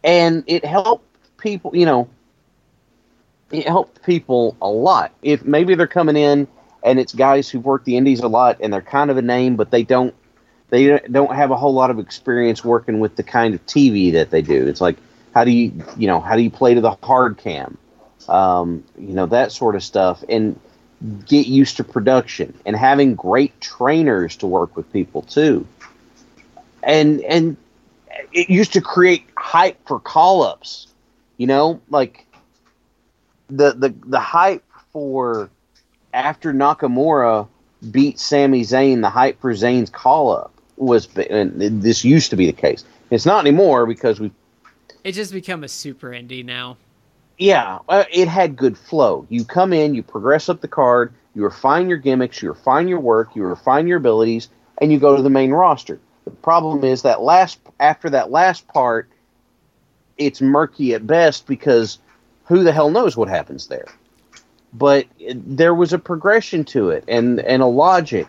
Speaker 1: and it helped people. You know, it helped people a lot. If maybe they're coming in and it's guys who've worked the indies a lot and they're kind of a name, but they don't they don't have a whole lot of experience working with the kind of TV that they do. It's like how do you you know how do you play to the hard cam, um, you know that sort of stuff, and get used to production and having great trainers to work with people too. And and it used to create hype for call ups, you know, like the the the hype for after Nakamura beat Sami Zayn, the hype for Zayn's call up was, and this used to be the case. It's not anymore because we.
Speaker 3: It just become a super indie now.
Speaker 1: Yeah, it had good flow. You come in, you progress up the card, you refine your gimmicks, you refine your work, you refine your abilities, and you go to the main roster. The problem is that last after that last part, it's murky at best because who the hell knows what happens there. But there was a progression to it and and a logic,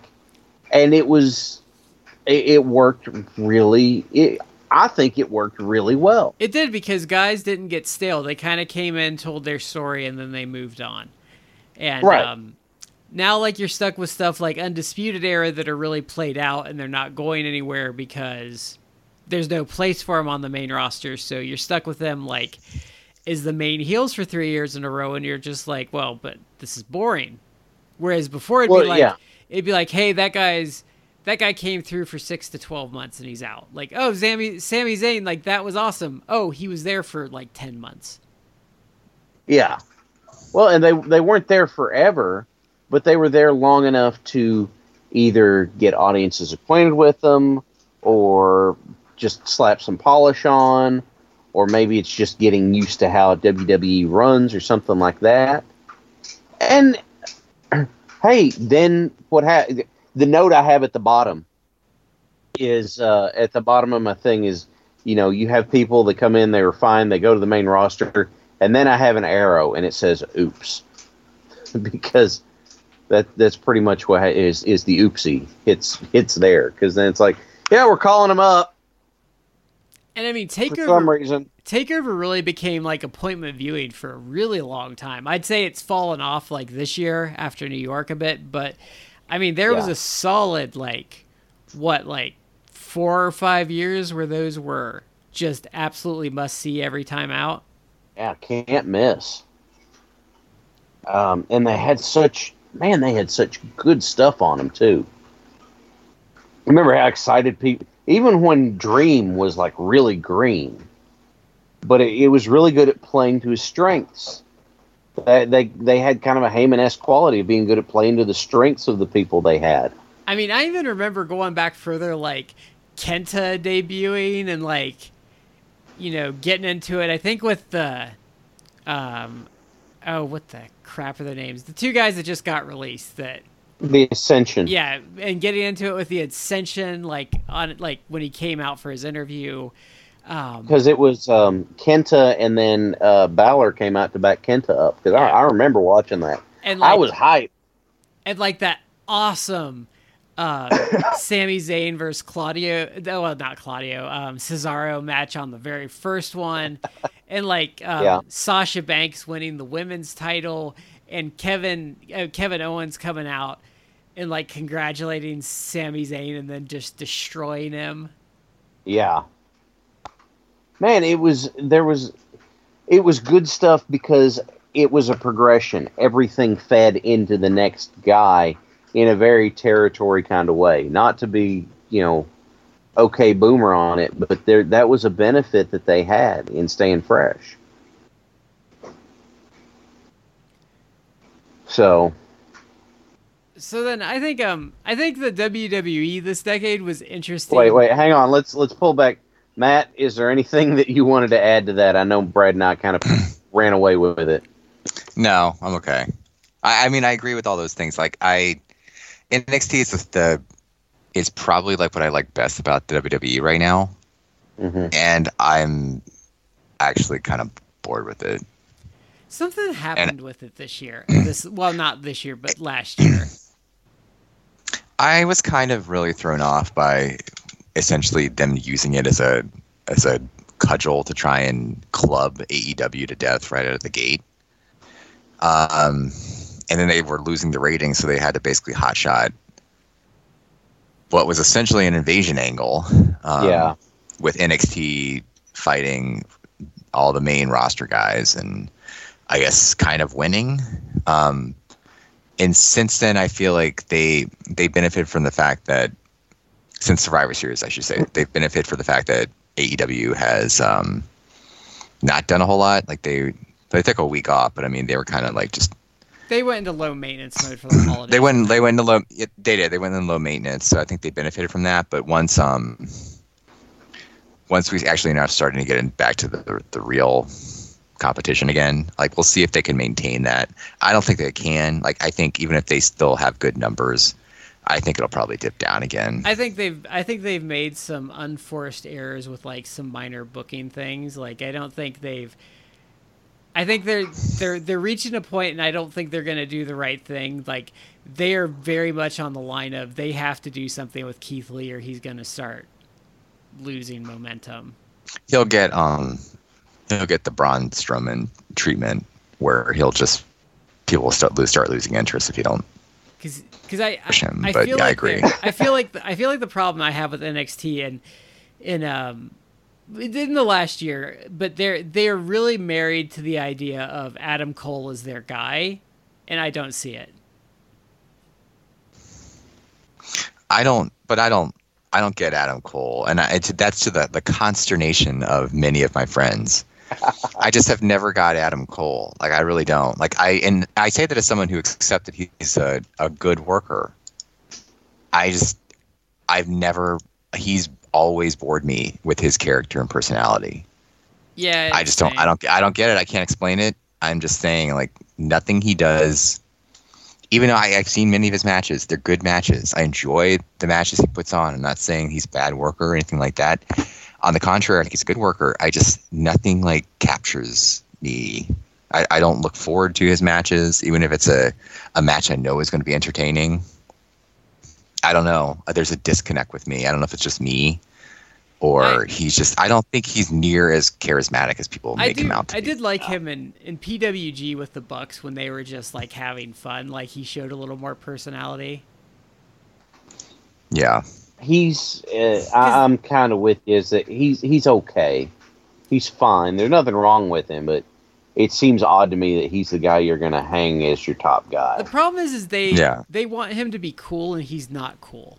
Speaker 1: and it was it, it worked really. It, I think it worked really well.
Speaker 3: It did because guys didn't get stale. They kind of came in, told their story, and then they moved on. And
Speaker 1: Right.
Speaker 3: um, now, like you're stuck with stuff like Undisputed Era that are really played out, and they're not going anywhere because there's no place for them on the main roster. So you're stuck with them like is the main heels for three years in a row, and you're just like, well, but this is boring. Whereas before it'd
Speaker 1: Well,
Speaker 3: be like,
Speaker 1: yeah.
Speaker 3: it'd be like, hey, that guy's that guy came through for six to twelve months and he's out. Like, oh, Sammy, Sami Zayn, like that was awesome. Oh, he was there for like ten months.
Speaker 1: Yeah. Well, and they they weren't there forever, but they were there long enough to either get audiences acquainted with them or just slap some polish on or maybe it's just getting used to how WWE runs or something like that. And hey, then what ha- the note I have at the bottom is uh, at the bottom of my thing is you know you have people that come in they were fine they go to the main roster and then I have an arrow and it says oops. Because that that's pretty much what is is the oopsie. It's it's there. Because then it's like yeah we're calling them up
Speaker 3: And I mean,
Speaker 1: for some
Speaker 3: Takeover
Speaker 1: reason
Speaker 3: Takeover really became like appointment viewing for a really long time. I'd say it's fallen off like this year after New York a bit, but I mean, there was a solid like what like four or five years where those were just absolutely must see every time out.
Speaker 1: yeah can't miss um, and they had such man they had such good stuff on them too remember how excited people even when dream was like really green but it, it was really good at playing to his strengths they, they they had kind of a Heyman-esque quality of being good at playing to the strengths of the people they had
Speaker 3: I mean, I even remember going back further, like Kenta debuting and like, you know, getting into it. I think with the, um, oh, what the crap are their names? The two guys that just got released. That
Speaker 1: the ascension
Speaker 3: yeah, and getting into it with the Ascension, like on like when he came out for his interview. Um,
Speaker 1: because it was um, Kenta and then uh, Balor came out to back Kenta up because I,
Speaker 3: Yeah.
Speaker 1: I remember watching that
Speaker 3: and like,
Speaker 1: I was hyped
Speaker 3: and like that awesome uh Sami Zayn versus Claudio oh, well not Claudio um Cesaro match on the very first one and like um,
Speaker 1: Yeah.
Speaker 3: Sasha Banks winning the women's title and Kevin uh, Kevin Owens coming out and like congratulating Sami Zayn and then just destroying him
Speaker 1: Yeah. Man, it was there was it was good stuff because it was a progression. Everything fed into the next guy in a very territory kind of way. Not to be, you know, okay boomer on it, but there that was a benefit that they had in staying fresh. So,
Speaker 3: so then I think um I think the WWE this decade was interesting
Speaker 1: wait, wait, hang on. Let's let's pull back. Matt, is there anything that you wanted to add to that? I know Brad and I kind of ran away with it.
Speaker 2: No, I'm okay. I, I mean, I agree with all those things. Like, I NXT is the, the is probably like what I like best about the WWE right now,
Speaker 1: hmm
Speaker 2: and I'm actually kind of bored with it.
Speaker 3: Something happened with it this year. This well, not this year, but last year.
Speaker 2: I was kind of really thrown off by essentially them using it as a as a cudgel to try and club AEW to death right out of the gate. Um, and then they were losing the ratings, so they had to basically hotshot what was essentially an invasion angle. Um,
Speaker 1: yeah,
Speaker 2: with NXT fighting all the main roster guys and I guess kind of winning. Um, and since then, I feel like they they benefit from the fact that since Survivor Series, I should say, they benefit from the fact that AEW has um, not done a whole lot. Like they they took a week off, but I mean they were kind of like just
Speaker 3: they went into low maintenance mode for the holidays.
Speaker 2: They went. They went into low. They did. They went in low maintenance, so I think they benefited from that. But once um, once we actually now starting to get in back to the the real competition again, like we'll see if they can maintain that. I don't think they can. Like I think even if they still have good numbers, I think it'll probably dip down again.
Speaker 3: I think they've I think they've made some unforced errors with like some minor booking things. Like I don't think they've I think they're they're they're reaching a point and I don't think they're going to do the right thing. Like they are very much on the line of they have to do something with Keith Lee or he's going to start losing momentum.
Speaker 2: he'll get um, he'll get the Braun Strowman treatment where he'll just people will start lose start losing interest if you don't.
Speaker 3: Cuz I
Speaker 2: Push him,
Speaker 3: I, I
Speaker 2: but
Speaker 3: feel
Speaker 2: yeah, I
Speaker 3: like
Speaker 2: agree.
Speaker 3: they're- I feel like the, I feel like the problem I have with NXT and in um in the last year, but they're they're really married to the idea of Adam Cole as their guy, and I don't see it.
Speaker 2: I don't, but I don't, I don't get Adam Cole, and I, it's, that's to the the consternation of many of my friends. I just have never got Adam Cole. Like I really don't. Like I and I say that as someone who accepted he's a, a good worker. I just I've never he's always bored me with his character and personality.
Speaker 3: Yeah,
Speaker 2: I just don't I don't I don't get it. I can't explain it. I'm just saying like nothing he does even though I, I've seen many of his matches, they're good matches. I enjoy the matches he puts on. I'm not saying he's a bad worker or anything like that. On the contrary, I think he's a good worker. I just nothing like captures me. I, I don't look forward to his matches, even if it's a, a match I know is going to be entertaining. I don't know. There's a disconnect with me. I don't know if it's just me or he's just. I don't think he's near as charismatic as people make
Speaker 3: do.
Speaker 2: him out to
Speaker 3: I
Speaker 2: be.
Speaker 3: did like him in in PWG with the Bucks when they were just like having fun. Like he showed a little more personality.
Speaker 2: Yeah.
Speaker 1: He's. Uh, I, I'm kind of with you. Is that he's he's okay. He's fine. There's nothing wrong with him, but it seems odd to me that he's the guy you're going to hang as your top guy.
Speaker 3: The problem is, is they
Speaker 2: Yeah.
Speaker 3: they want him to be cool, and he's not cool.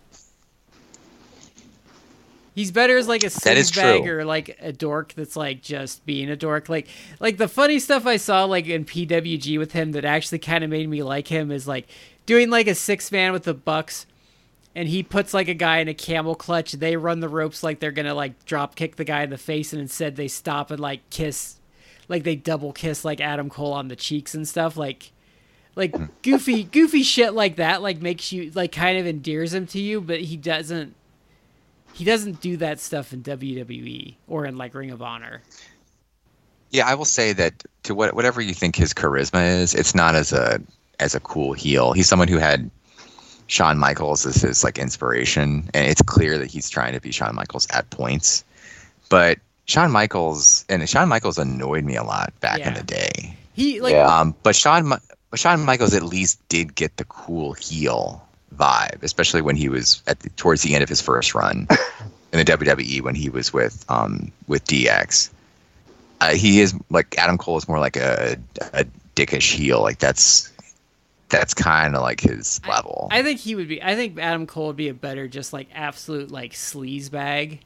Speaker 3: He's better as like a
Speaker 2: That is
Speaker 3: bag or like a dork that's like just being a dork. Like like the funny stuff I saw like in PWG with him that actually kind of made me like him is like doing like a six man with the Bucks, and he puts like a guy in a camel clutch. They run the ropes like they're gonna like drop kick the guy in the face, and instead they stop and like kiss, like they double kiss like Adam Cole on the cheeks and stuff. Like like hmm. goofy goofy shit like that like makes you like kind of endears him to you but he doesn't he doesn't do that stuff in WWE or in like Ring of Honor.
Speaker 2: Yeah, I will say that to what, whatever you think his charisma is, it's not as a as a cool heel. He's someone who had Shawn Michaels as his like inspiration, and it's clear that he's trying to be Shawn Michaels at points. But Shawn Michaels and Shawn Michaels annoyed me a lot back in the day.
Speaker 3: He like
Speaker 1: Yeah.
Speaker 2: Um, but Shawn, but Shawn Michaels at least did get the cool heel vibe, especially when he was at the, towards the end of his first run in the WWE when he was with um, with DX. Uh, he is like Adam Cole is more like a a dickish heel. Like that's that's kind of like his level.
Speaker 3: I think he would be I think Adam Cole would be a better just like absolute like sleaze bag.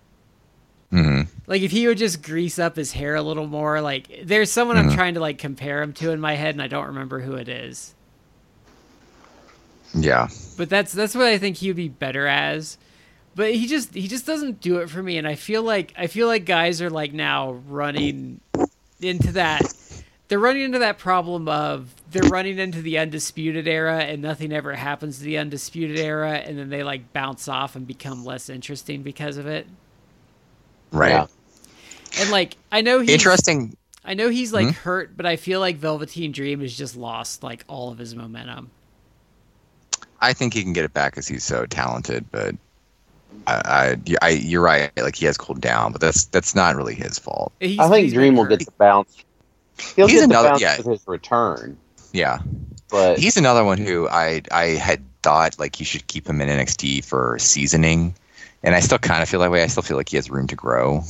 Speaker 2: Mm-hmm.
Speaker 3: Like if he would just grease up his hair a little more like there's someone I'm
Speaker 2: Mhm.
Speaker 3: trying to like compare him to in my head and I don't remember who it is.
Speaker 2: Yeah,
Speaker 3: but that's that's what I think he would be better as. But he just he just doesn't do it for me, and I feel like I feel like guys are like now running into that. They're running into that problem of they're running into the undisputed era, and nothing ever happens to the undisputed era, and then they like bounce off and become less interesting because of it.
Speaker 2: right.
Speaker 1: Yeah.
Speaker 3: And like I know he's
Speaker 2: Interesting.
Speaker 3: I know he's like
Speaker 2: Hmm?
Speaker 3: hurt, but I feel like Velveteen Dream has just lost like all of his momentum.
Speaker 2: I think he can get it back because he's so talented, but I, I, I, you're right. Like he has cooled down, but that's that's not really his fault.
Speaker 3: He's-
Speaker 1: I think
Speaker 3: he's
Speaker 1: Dream will
Speaker 3: hurt.
Speaker 1: get the bounce. He'll
Speaker 2: He's another-
Speaker 1: the
Speaker 2: yeah.
Speaker 1: with his return,
Speaker 2: Yeah,
Speaker 1: but
Speaker 2: he's another one who I I had thought like you should keep him in NXT for seasoning, and I still kind of feel that way. I still feel like he has room to grow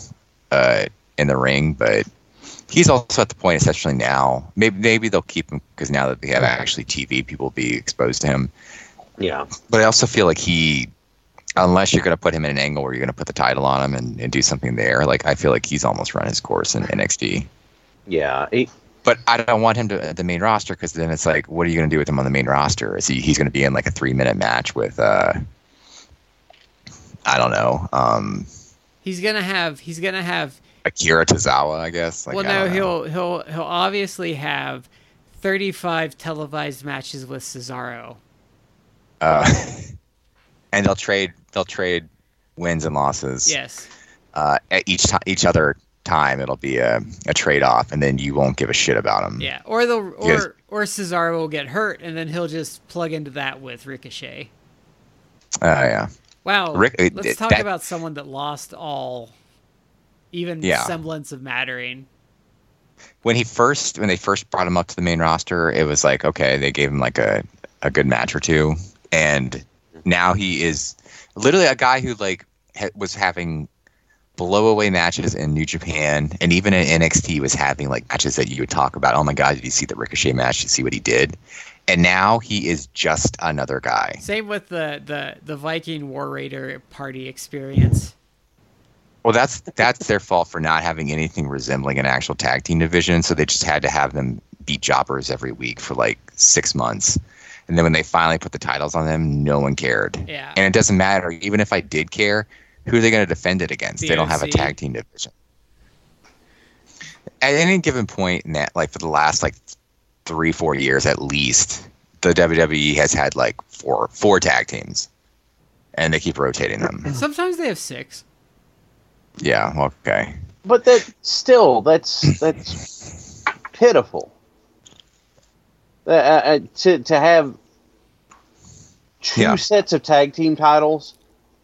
Speaker 2: uh, in the ring, but he's also at the point, especially now. Maybe maybe they'll keep him because now that they have actually TV, people will be exposed to him.
Speaker 1: yeah,
Speaker 2: But I also feel like he, unless you're going to put him in an angle where you're going to put the title on him and, and do something there, like I feel like he's almost run his course in NXT.
Speaker 1: Yeah. He,
Speaker 2: but I don't want him to the main roster because then it's like, what are you going to do with him on the main roster? Is he he's going to be in like a three minute match with uh, I don't know, um,
Speaker 3: He's gonna have. He's gonna have.
Speaker 2: Akira Tozawa, I guess. Like,
Speaker 3: well, no, he'll he'll he'll obviously have thirty-five televised matches with Cesaro.
Speaker 2: Uh, and they'll trade they'll trade wins and losses.
Speaker 3: Yes.
Speaker 2: Uh, at each time, each other time, it'll be a, a trade off, and then you won't give a shit about him.
Speaker 3: Yeah. Or the or
Speaker 2: Yes.
Speaker 3: or Cesaro will get hurt, and then he'll just plug into that with Ricochet.
Speaker 2: Uh, yeah.
Speaker 3: Wow.
Speaker 2: Rick-
Speaker 3: let's talk
Speaker 2: that-
Speaker 3: about someone that lost all, even
Speaker 2: Yeah.
Speaker 3: semblance of mattering.
Speaker 2: When he first when they first brought him up to the main roster, it was like okay, they gave him like a a good match or two, and now he is literally a guy who like was having blow away matches in New Japan and even in NXT was having like matches that you would talk about. Oh my god, did you see the Ricochet match? Did you see what he did? And now he is just another guy.
Speaker 3: Same with the the the Viking War Raider party experience.
Speaker 2: Well, that's that's their fault for not having anything resembling an actual tag team division. So they just had to have them beat jobbers every week for like six months, and then when they finally put the titles on them, no one cared.
Speaker 3: Yeah.
Speaker 2: And it doesn't matter. Even if I did care, who are they going to defend it against? They don't have a tag team division. At any given point in that, like for the last like three, four years at least, the WWE has had like four four tag teams, and they keep rotating them.
Speaker 3: Sometimes they have six.
Speaker 2: yeah. Okay.
Speaker 1: But that still, that's that's pitiful. Uh, uh, to to have two
Speaker 2: Yeah.
Speaker 1: sets of tag team titles,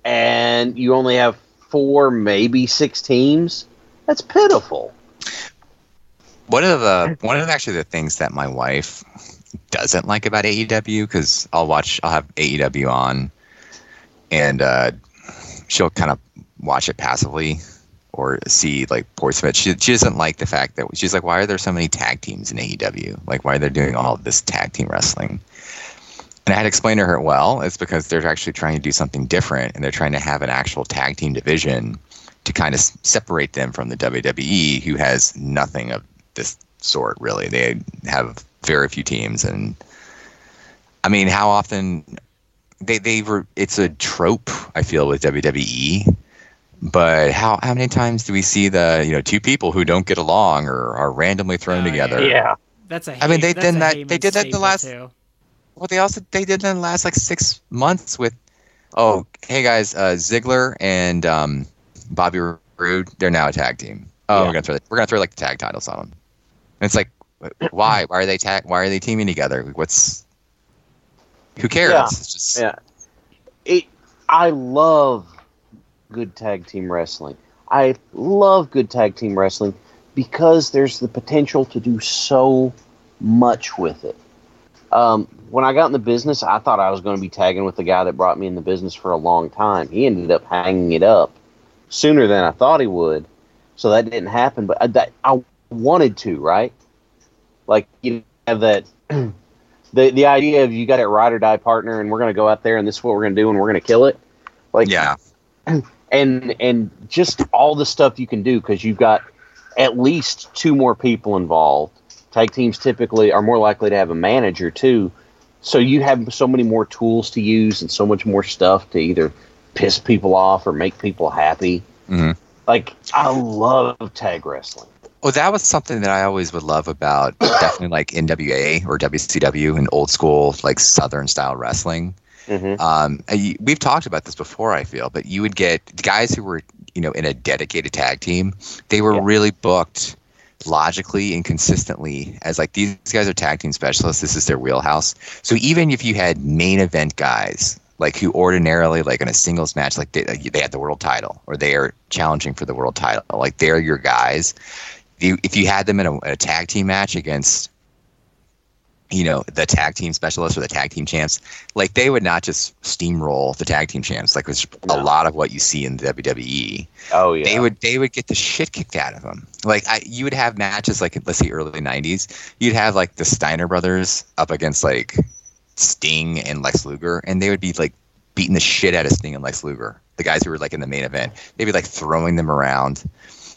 Speaker 1: and you only have four, maybe six teams. That's pitiful.
Speaker 2: One of the one of actually the things that my wife doesn't like about AEW because I'll watch I'll have AEW on, and uh, she'll kind of watch it passively or see like ports of it. She she doesn't like the fact that she's like, why are there so many tag teams in AEW? Like, why are they doing all this tag team wrestling? And I had to explain to her, well, it's because they're actually trying to do something different, and they're trying to have an actual tag team division to kind of separate them from the WWE, who has nothing of this sort. Really, they have very few teams, and I mean, how often they they were? It's a trope I feel with WWE. But how how many times do we see the you know two people who don't get along or are randomly thrown
Speaker 3: Oh,
Speaker 2: together?
Speaker 1: Yeah.
Speaker 3: That's a.
Speaker 2: I mean, they
Speaker 3: that's
Speaker 2: did that- they did that the last-
Speaker 3: too.
Speaker 2: Well, they also they did in the last like six months with, oh hey guys, uh, Ziggler and um, Bobby Roode, they're now a tag team. Oh,
Speaker 1: Yeah.
Speaker 2: we're gonna throw we're gonna throw like the tag titles on them. And it's like, why? Why are they tag? Why are they teaming together? What's who cares?
Speaker 1: Yeah.
Speaker 2: It's just
Speaker 1: Yeah. It. I love good tag team wrestling. I love good tag team wrestling because there's the potential to do so much with it. Um, when I got in the business, I thought I was going to be tagging with the guy that brought me in the business for a long time. He ended up hanging it up sooner than I thought he would, so that didn't happen. But I, that, I wanted to, right? Like you have that the the idea of you got a ride or die partner, and we're going to go out there, and this is what we're going to do, and we're going to kill it. Like
Speaker 2: yeah,
Speaker 1: and and just all the stuff you can do because you've got at least two more people involved. Tag teams typically are more likely to have a manager too, so you have so many more tools to use and so much more stuff to either piss people off or make people happy.
Speaker 2: Mhm.
Speaker 1: Like I love tag wrestling.
Speaker 2: Well, that was something that I always would love about definitely like NWA or WCW and old school like Southern style wrestling.
Speaker 1: Mm-hmm.
Speaker 2: Um, we've talked about this before, I feel, but you would get guys who were, you know, in a dedicated tag team. They were
Speaker 1: Yeah.
Speaker 2: really booked logically and consistently as like these guys are tag team specialists. This is their wheelhouse. So even if you had main event guys like who ordinarily like in a singles match, like they, they had the world title or they are challenging for the world title, like they're your guys. If you, had them in a, a tag team match against you know the tag team specialists or the tag team champs like they would not just steamroll the tag team champs. Like it's a lot of what you see in the WWE
Speaker 1: Oh yeah,
Speaker 2: they would they would get the shit kicked out of them. Like I, you would have matches like let's say early 90s you'd have like the Steiner brothers up against like Sting and Lex Luger and they would be like beating the shit out of Sting and Lex Luger the guys who were like in the main event. They'd be like throwing them around.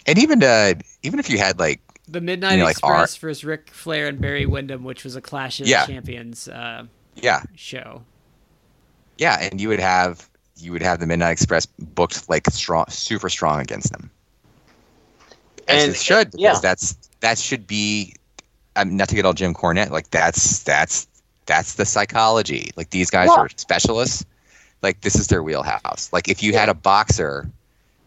Speaker 2: And even uh even if you had like
Speaker 3: The Midnight
Speaker 2: You know, like
Speaker 3: Express versus Ric Flair and Barry Windham, which was a Clash of
Speaker 2: Yeah.
Speaker 3: Champions uh,
Speaker 2: Yeah,
Speaker 3: show.
Speaker 2: yeah, and you would have you would have the Midnight Express booked like strong, super strong against them. As
Speaker 1: And-
Speaker 2: it should, because
Speaker 1: yeah.
Speaker 2: that's that should be. Um, not to get all Jim Cornette, like that's that's that's the psychology. Like these guys
Speaker 1: Yeah.
Speaker 2: are specialists. Like this is their wheelhouse. Like if you had a boxer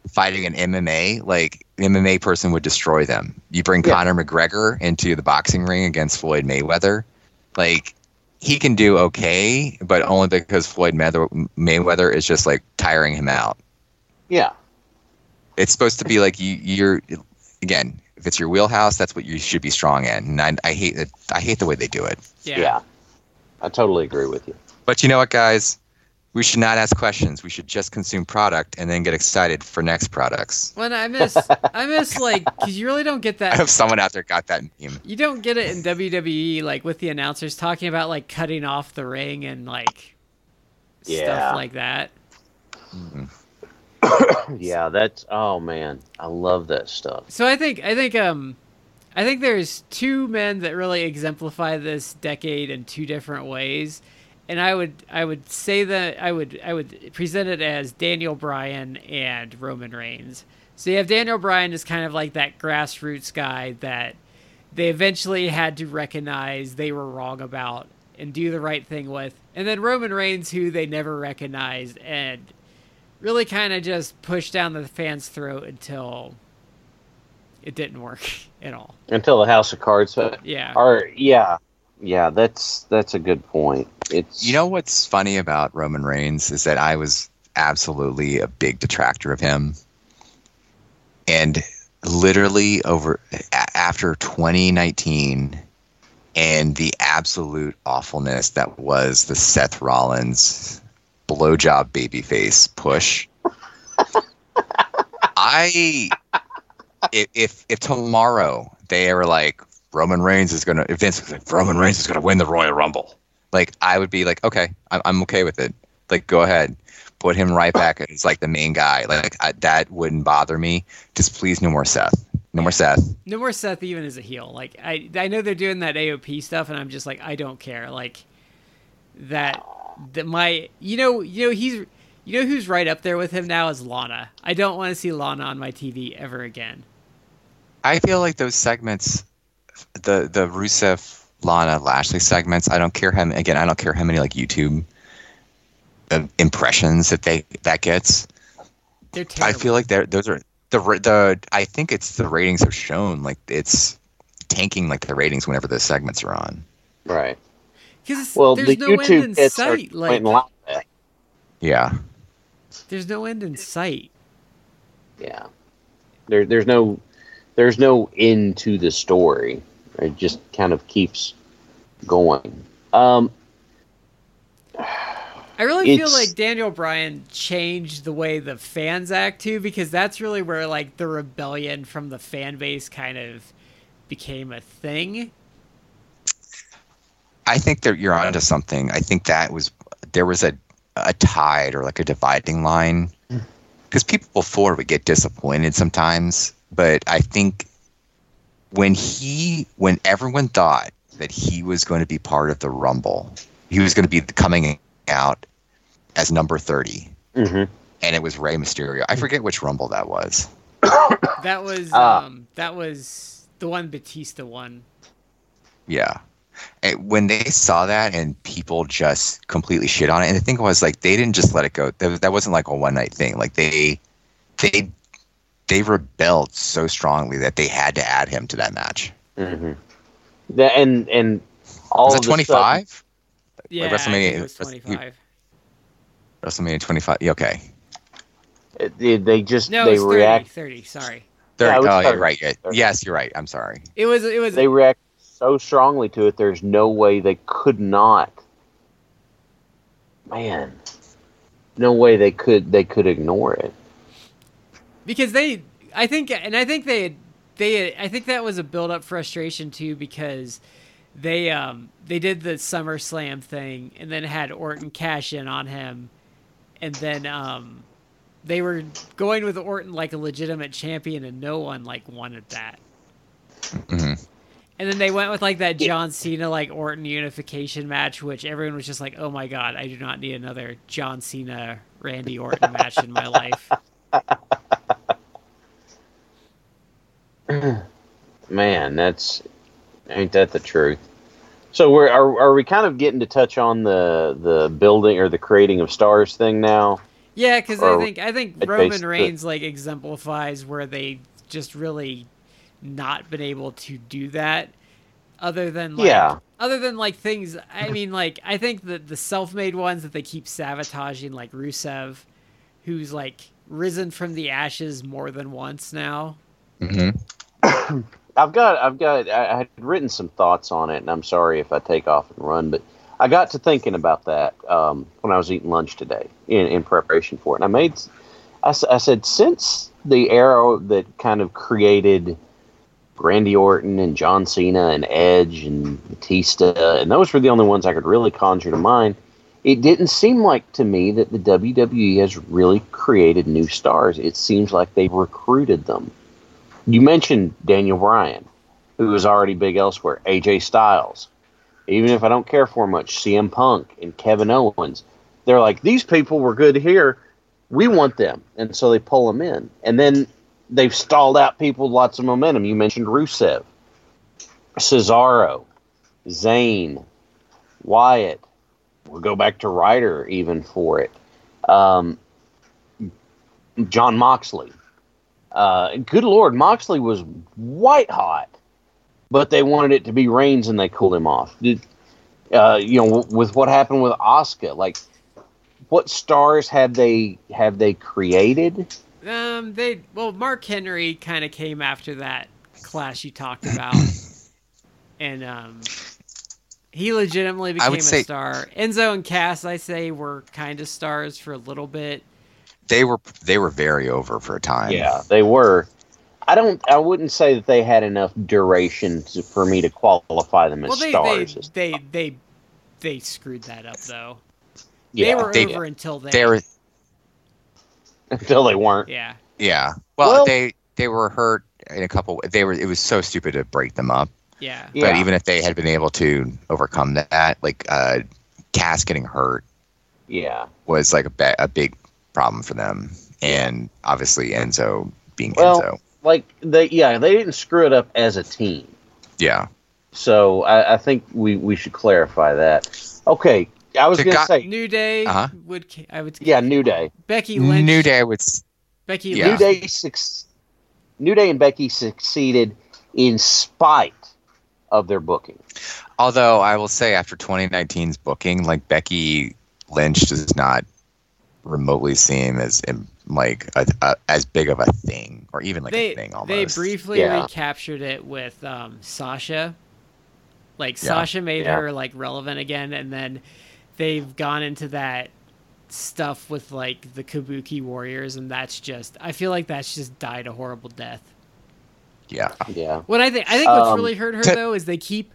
Speaker 2: fighting an MMA, like MMA person would destroy them. You bring
Speaker 1: Yeah.
Speaker 2: Conor McGregor into the boxing ring against Floyd Mayweather, like he can do okay, but only because Floyd Mayweather, Mayweather is just like tiring him out.
Speaker 1: Yeah.
Speaker 2: It's supposed to be like you, you're again. If it's your wheelhouse, that's what you should be strong in. And I, I hate it. I hate the way they do it.
Speaker 3: Yeah.
Speaker 1: Yeah. I totally agree with you.
Speaker 2: But you know what, guys? We should not ask questions. We should just consume product and then get excited for next products.
Speaker 3: When I miss, I miss like because you really don't get that.
Speaker 2: I
Speaker 3: that.
Speaker 2: hope someone out there got that meme.
Speaker 3: You don't get it in WWE, like with the announcers talking about like cutting off the ring and like
Speaker 1: Yeah.
Speaker 3: stuff like that.
Speaker 1: Yeah, that's oh man, I love that stuff.
Speaker 3: So I think I think um I think there's two men that really exemplify this decade in two different ways. And I would I would say that I would I would present it as Daniel Bryan and Roman Reigns. So you have Daniel Bryan as kind of like that grassroots guy that they eventually had to recognize they were wrong about and do the right thing with. And then Roman Reigns who they never recognized and really kind of just pushed down the fans' throat until it didn't work at all.
Speaker 1: Until the House of Cards.
Speaker 3: Yeah.
Speaker 1: Or yeah, yeah, that's that's a good point. It's
Speaker 2: You know what's funny about Roman Reigns is that I was absolutely a big detractor of him. And literally over after 2019 and the absolute awfulness that was the Seth Rollins blowjob babyface push. I if if, if tomorrow they were like Roman Reigns is gonna if Vince was like Roman Reigns is gonna win the Royal Rumble, like I would be like, okay, I'm I'm okay with it. Like go ahead, put him right back as like the main guy. Like I, that wouldn't bother me. Just please no more Seth. No more Seth.
Speaker 3: No more Seth even as a heel. Like I I know they're doing that AOP stuff and I'm just like I don't care. Like that that my you know you know he's you know who's right up there with him now is Lana. I don't want to see Lana on my TV ever again.
Speaker 2: I feel like those segments, the the Rusev Lana Lashley segments. I don't care how again. I don't care how many like YouTube uh, impressions that they that gets.
Speaker 3: They're
Speaker 2: I feel like they're those are the the. I think it's the ratings have shown like it's tanking like the ratings whenever the segments are on.
Speaker 1: right.
Speaker 3: because
Speaker 1: Well,
Speaker 3: there's
Speaker 1: the
Speaker 3: no end
Speaker 1: YouTube
Speaker 3: in
Speaker 1: hits
Speaker 3: sight. Like
Speaker 1: like.
Speaker 2: Yeah,
Speaker 3: there's no end in sight.
Speaker 1: Yeah. There there's no there's no end to the story. It just kind of keeps going. Um
Speaker 3: I really feel like Daniel Bryan changed the way the fans act too, because that's really where like the rebellion from the fan base kind of became a thing.
Speaker 2: I think that you're onto something. I think that was there was a a tide or like a dividing line because people before would get disappointed sometimes, but I think when he when everyone thought that he was going to be part of the Rumble, he was going to be coming out as number thirty,
Speaker 1: mhm.
Speaker 2: and it was Rey Mysterio. I forget which Rumble that was.
Speaker 3: That was
Speaker 1: Ah.
Speaker 3: um that was the one Batista won.
Speaker 2: Yeah. And when they saw that and people just completely shit on it, and the thing was like they didn't just let it go. That, that wasn't like a one night thing. Like they, they, they rebelled so strongly that they had to add him to that match.
Speaker 1: Mhm. That and and all
Speaker 2: Was that twenty five?
Speaker 3: Yeah, I
Speaker 2: WrestleMania-
Speaker 3: think it was
Speaker 2: Wrest-
Speaker 3: twenty five.
Speaker 2: WrestleMania twenty five. Okay.
Speaker 1: stuff, they, they just
Speaker 3: No,
Speaker 1: they
Speaker 3: it was 30,
Speaker 1: react
Speaker 3: 30, Sorry,
Speaker 2: Thirty.
Speaker 1: Yeah, it was
Speaker 2: oh, you're right.
Speaker 1: 30.
Speaker 2: Yes, you're right. I'm sorry.
Speaker 3: it was it was
Speaker 1: they react so strongly to it there's no way they could not man no way they could they could ignore it
Speaker 3: because they i think and i think they they i think that was a build up frustration too because they um they did the summer slam thing and then had orton cash in on him. And then um they were going with orton like a legitimate champion and no one like wanted that.
Speaker 2: Hmm
Speaker 3: And then they went with like that John Cena like Orton unification match, which everyone was just like, "Oh my god, I do not need another John Cena Randy Orton match in my life."
Speaker 1: Man, that's ain't that the truth? So we're are, are we kind of getting to touch on the the building or the creating of stars thing now?
Speaker 3: Yeah, because I think I think Roman Reigns like exemplifies where they just really not been able to do that, other than like,
Speaker 1: Yeah.
Speaker 3: other than like things. I mean, like I think that the self-made ones that they keep sabotaging, like Rusev, who's like risen from the ashes more than once now.
Speaker 2: hmm
Speaker 1: I've got I've got I had written some thoughts on it, and I'm sorry if I take off and run, but I got to thinking about that um, when I was eating lunch today in, in preparation for it. And I made I, I said since the era that kind of created Randy Orton and John Cena and Edge and Batista, and those were the only ones I could really conjure to mind. It didn't seem like to me that the WWE has really created new stars. It seems like they've recruited them. You mentioned Daniel Bryan, who was already big elsewhere. AJ Styles, even if I don't care for much, CM Punk and Kevin Owens. They're like these people were good here. We want them, and so they pull them in, and then they've stalled out people with lots of momentum. You mentioned Rusev, Cesaro, Zayn, Wyatt. We'll go back to Ryder even for it. Um, Jon Moxley. Uh, good Lord, Moxley was white hot, but they wanted it to be Reigns and they cooled him off. Uh, you know, w- with what happened with Oscar, like, what stars have they have they created?
Speaker 3: Um, they well, Mark Henry kind of came after that clash you talked about, and um, he legitimately
Speaker 2: I
Speaker 3: became
Speaker 2: would
Speaker 3: a
Speaker 2: say-
Speaker 3: star. Enzo and Cass, I say, were kind of stars for a little bit.
Speaker 2: They were they were very over for a time.
Speaker 1: Yeah, they were. I don't. I wouldn't say that they had enough duration to, for me to qualify them as
Speaker 3: Well, they they,
Speaker 1: stars.
Speaker 3: they they they screwed that up though.
Speaker 1: yeah,
Speaker 3: they were
Speaker 2: they-
Speaker 3: over until then.
Speaker 2: They were
Speaker 1: until they weren't.
Speaker 3: yeah.
Speaker 2: yeah. Well,
Speaker 1: Well-
Speaker 2: they they were hurt in a couple. They were. It was so stupid to break them up.
Speaker 3: Yeah.
Speaker 1: Yeah.
Speaker 2: But even if they had been able to overcome that, like uh, Cass getting hurt
Speaker 1: Yeah.
Speaker 2: was like a, ba- a big problem for them, and obviously Enzo being
Speaker 1: Well-
Speaker 2: Enzo.
Speaker 1: Like they. Yeah, they didn't screw it up as a team.
Speaker 2: Yeah.
Speaker 1: So I, I think we, we should clarify that. Okay, I was
Speaker 2: The
Speaker 1: going to
Speaker 2: guy-
Speaker 1: say,
Speaker 3: New Day
Speaker 2: Uh-huh.
Speaker 3: would I would
Speaker 1: yeah, New Day,
Speaker 3: Becky Lynch
Speaker 2: New Day would.
Speaker 3: Becky
Speaker 2: Yeah.
Speaker 1: New Day, suc- New Day, and Becky succeeded in spite of their booking.
Speaker 2: Although I will say, after 2019's booking, like Becky Lynch does not remotely seem as like a, a, as big of a thing, or even like
Speaker 3: they
Speaker 2: a thing almost.
Speaker 3: they briefly
Speaker 1: Yeah.
Speaker 3: recaptured it with um, Sasha. Like
Speaker 2: Yeah.
Speaker 3: Sasha made
Speaker 1: Yeah.
Speaker 3: her like relevant again, and then they've gone into that stuff with like the Kabuki Warriors, and that's just I feel like that's just died a horrible death.
Speaker 2: yeah.
Speaker 1: Yeah.
Speaker 3: What I think I think what's
Speaker 1: Um,
Speaker 3: really hurt her
Speaker 2: to-
Speaker 3: though is they keep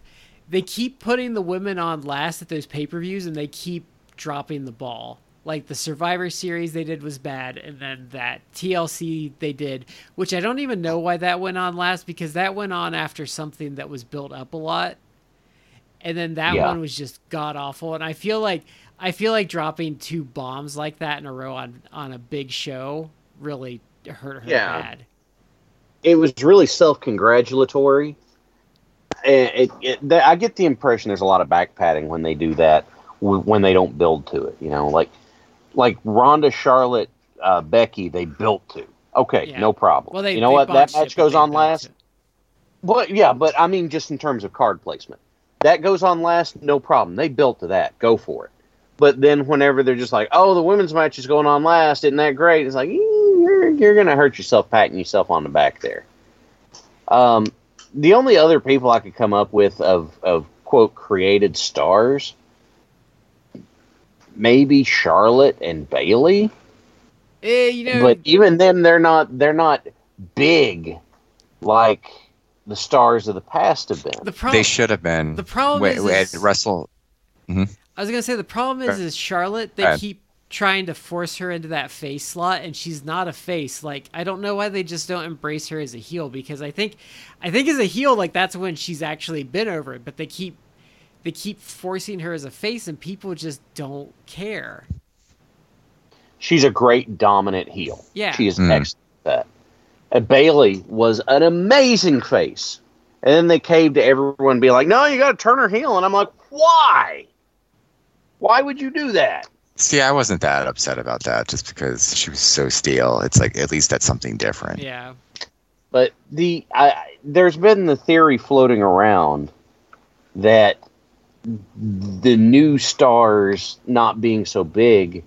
Speaker 3: they keep putting the women on last at those pay per views, and they keep dropping the ball. Like the Survivor Series they did was bad, and then that TLC they did, which I don't even know why that went on last because that went on after something that was built up a lot, and then that
Speaker 1: Yeah.
Speaker 3: one was just god awful. And I feel like I feel like dropping two bombs like that in a row on on a big show really hurt her
Speaker 1: Yeah.
Speaker 3: bad.
Speaker 1: It was really self congratulatory. It, it, it, that- I get the impression there's a lot of back padding when they do that, w- when they don't build to it. You know, like like Ronda, Charlotte, uh, Becky, they built to. Okay,
Speaker 3: Yeah.
Speaker 1: no problem.
Speaker 3: Well, they
Speaker 1: you know what? That
Speaker 3: it,
Speaker 1: match goes on last.
Speaker 3: it.
Speaker 1: But yeah, but I mean, just in terms of card placement, that goes on last, no problem. They built to that. Go for it. But then whenever they're just like, oh, the women's match is going on last, isn't that great? It's like, "Eh, you're, you're going to hurt yourself patting yourself on the back there. Um, the only other people I could come up with of, of quote, created stars, maybe Charlotte and Bayley.
Speaker 3: Eh, you know,
Speaker 1: But even then, they're not, they're not big like the stars of the past have been.
Speaker 3: the problem
Speaker 2: They should have been.
Speaker 3: the problem
Speaker 2: Wait,
Speaker 3: is,
Speaker 2: wait,
Speaker 3: is-
Speaker 2: Russell.
Speaker 3: I was gonna say the problem is is Charlotte. They
Speaker 2: ahead.
Speaker 3: keep trying to force her into that face slot and she's not a face like i don't know why they just don't embrace her as a heel because i think i think as a heel like that's when she's actually been over it. but they keep they keep forcing her as a face and people just don't care
Speaker 1: She's a great dominant heel.
Speaker 3: Yeah.
Speaker 1: She is
Speaker 2: Mm.
Speaker 1: excellent at that. And Bayley was an amazing face. And then they caved to everyone being like, no, you got to turn her heel. And I'm like, why? Why would you do that?
Speaker 2: See, I wasn't that upset about that just because she was so stale. It's like at least that's something different.
Speaker 3: yeah
Speaker 1: But the I, there's been the theory floating around that the new stars not being so big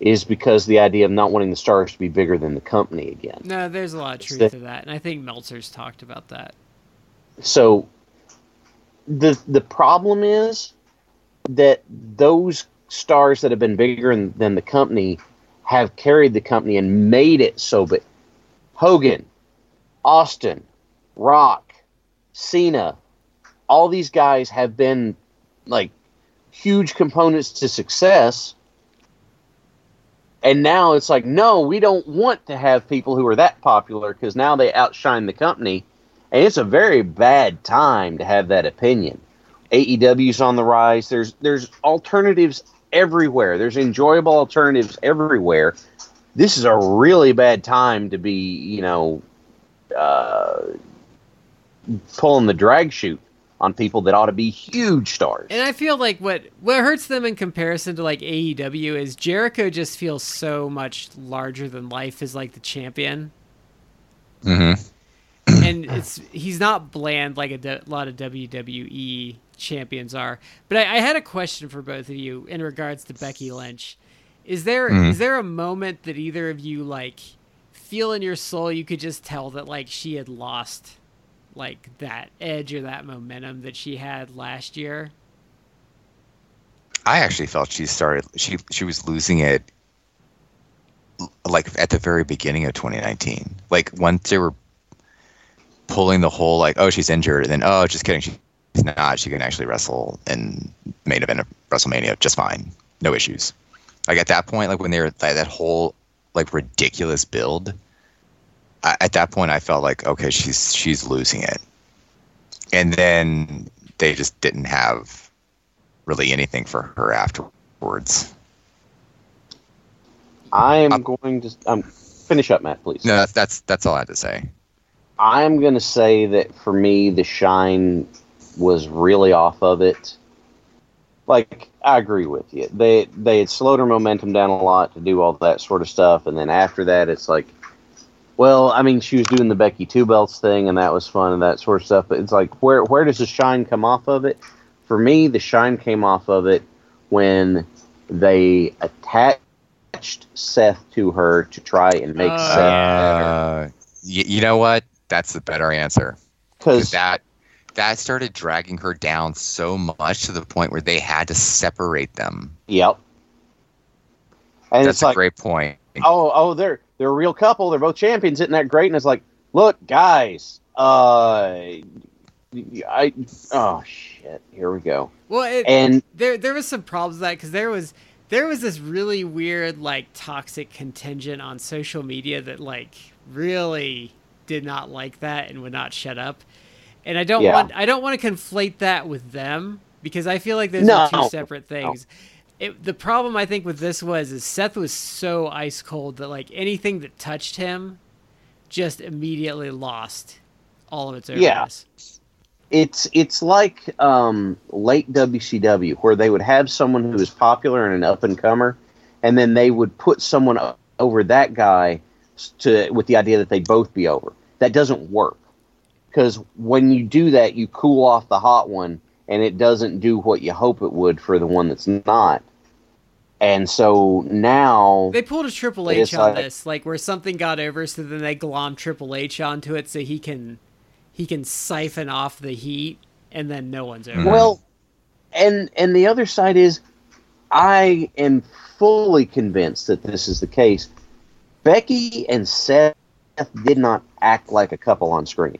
Speaker 1: is because the idea of not wanting the stars to be bigger than the company again.
Speaker 3: no there's a lot of truth
Speaker 1: the-
Speaker 3: to that and i think meltzer's talked about that
Speaker 1: So the the problem is that those stars that have been bigger than, than the company have carried the company and made it so big. Hogan, Austin, Rock, Cena, all these guys have been like huge components to success. And now it's like, no, we don't want to have people who are that popular because now they outshine the company. And it's a very bad time to have that opinion. AEW's on the rise. There's there's alternatives everywhere. There's enjoyable alternatives everywhere. This is a really bad time to be, you know, uh, pulling the drag chute on people that ought to be huge stars.
Speaker 3: And I feel like what what hurts them in comparison to like AEW is Jericho just feels so much larger than life as like the champion,
Speaker 2: hmm
Speaker 3: and it's he's not bland like a lot of WWE champions are. But I, I had a question for both of you in regards to Becky Lynch. Is there is
Speaker 2: Mhm.
Speaker 3: there a moment that either of you like feel in your soul you could just tell that like she had lost like that edge or that momentum that she had last year?
Speaker 2: I actually felt she started. She she was losing it, like at the very beginning of 2019. Like once they were pulling the whole like, oh, she's injured, and then oh, just kidding, she's not. She can actually wrestle in main event of WrestleMania just fine, no issues. Like at that point, like when they were that, that whole like ridiculous build, I, at that point I felt like okay, she's she's losing it, and then they just didn't have really anything for her afterwards.
Speaker 1: I am
Speaker 2: Um,
Speaker 1: going to um, finish up, Matt, please.
Speaker 2: No, that's that's that's all I had to say.
Speaker 1: I'm going to say that for me, the shine was really off of it. Like, I agree with you. They they had slowed her momentum down a lot to do all that sort of stuff, and then after that, it's like, well, I mean, she was doing the Becky Two Belts thing, and that was fun and that sort of stuff. But it's like, where where does the shine come off of it? For me, the shine came off of it when they attached Seth to her to try and make
Speaker 3: Oh,
Speaker 1: Seth better.
Speaker 2: Uh, y- you know what? That's the better answer
Speaker 1: Because
Speaker 2: that that started dragging her down so much to the point where they had to separate them.
Speaker 1: Yep. And
Speaker 2: That's
Speaker 1: it's
Speaker 2: a
Speaker 1: like,
Speaker 2: great point.
Speaker 1: oh, oh, they're they're a real couple. They're both champions. Isn't that great? And it's like, look, guys, uh, I, oh shit, here we go.
Speaker 3: Well, it,
Speaker 1: And
Speaker 3: there there was some problems with that because there was there was this really weird like toxic contingent on social media that like really did not like that and would not shut up. And I don't
Speaker 1: Yeah.
Speaker 3: want I don't want to conflate that with them because I feel like those
Speaker 1: No.
Speaker 3: are two separate things. It, the problem I think with this was is Seth was so ice cold that like anything that touched him just immediately lost all of its
Speaker 1: Yeah. it's it's like um, late WCW where they would have someone who was popular and an up and comer, and then they would put someone over that guy to with the idea that they'd both be over. That doesn't work because when you do that, you cool off the hot one, and it doesn't do what you hope it would for the one that's not. And so now,
Speaker 3: They pulled a Triple H on
Speaker 1: like-
Speaker 3: this, like where something got over, so then they glom Triple H onto it, so he can he can siphon off the heat, and then no one's over.
Speaker 2: Mhm.
Speaker 1: Well, and and the other side is, I am fully convinced that this is the case. Becky and Seth did not act like a couple on screen.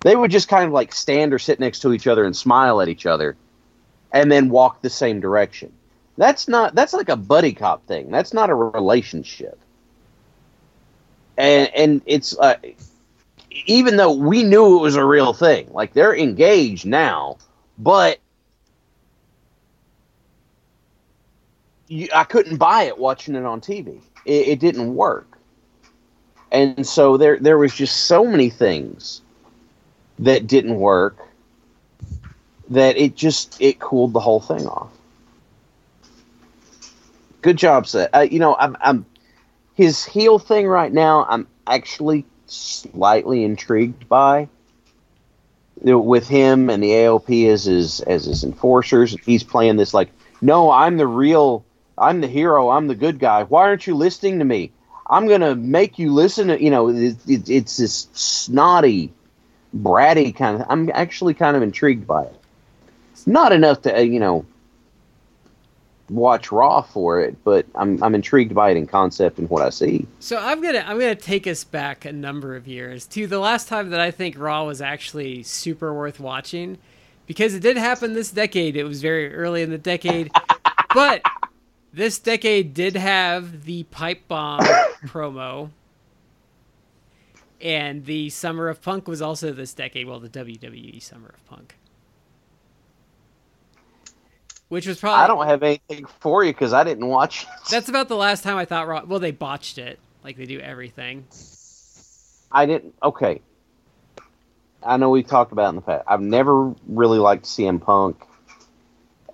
Speaker 1: They would just kind of like stand or sit next to each other and smile at each other, and then walk the same direction. That's not. That's like a buddy cop thing. That's not a relationship. And and it's uh, even though we knew it was a real thing, like they're engaged now, but you, I couldn't buy it watching it on TV. It, it didn't work, and so there there was just so many things that didn't work that it just it cooled the whole thing off. Good job, Seth. Uh, you know, I'm, I'm his heel thing right now. I'm actually slightly intrigued by with him and the AOP as his as his enforcers. He's playing this like, no, I'm the real, I'm the hero, I'm the good guy. Why aren't you listening to me? I'm gonna make you listen. To, you know, it, it, it's this snotty, bratty kind of. I'm actually kind of intrigued by it. It's not enough to uh, you know watch Raw for it, but I'm I'm intrigued by it in concept and what I see.
Speaker 3: So I'm gonna I'm gonna take us back a number of years to the last time that I think Raw was actually super worth watching, because it did happen this decade. It was very early in the decade, but this decade did have the pipe bomb promo. And the Summer of Punk was also this decade. Well, the WWE Summer of Punk which was probably.
Speaker 1: I don't have anything for you because I didn't watch. It.
Speaker 3: That's about the last time I thought Raw. Well, they botched it, like they do everything.
Speaker 1: I didn't. Okay. I know we talked about in the past. I've never really liked CM Punk,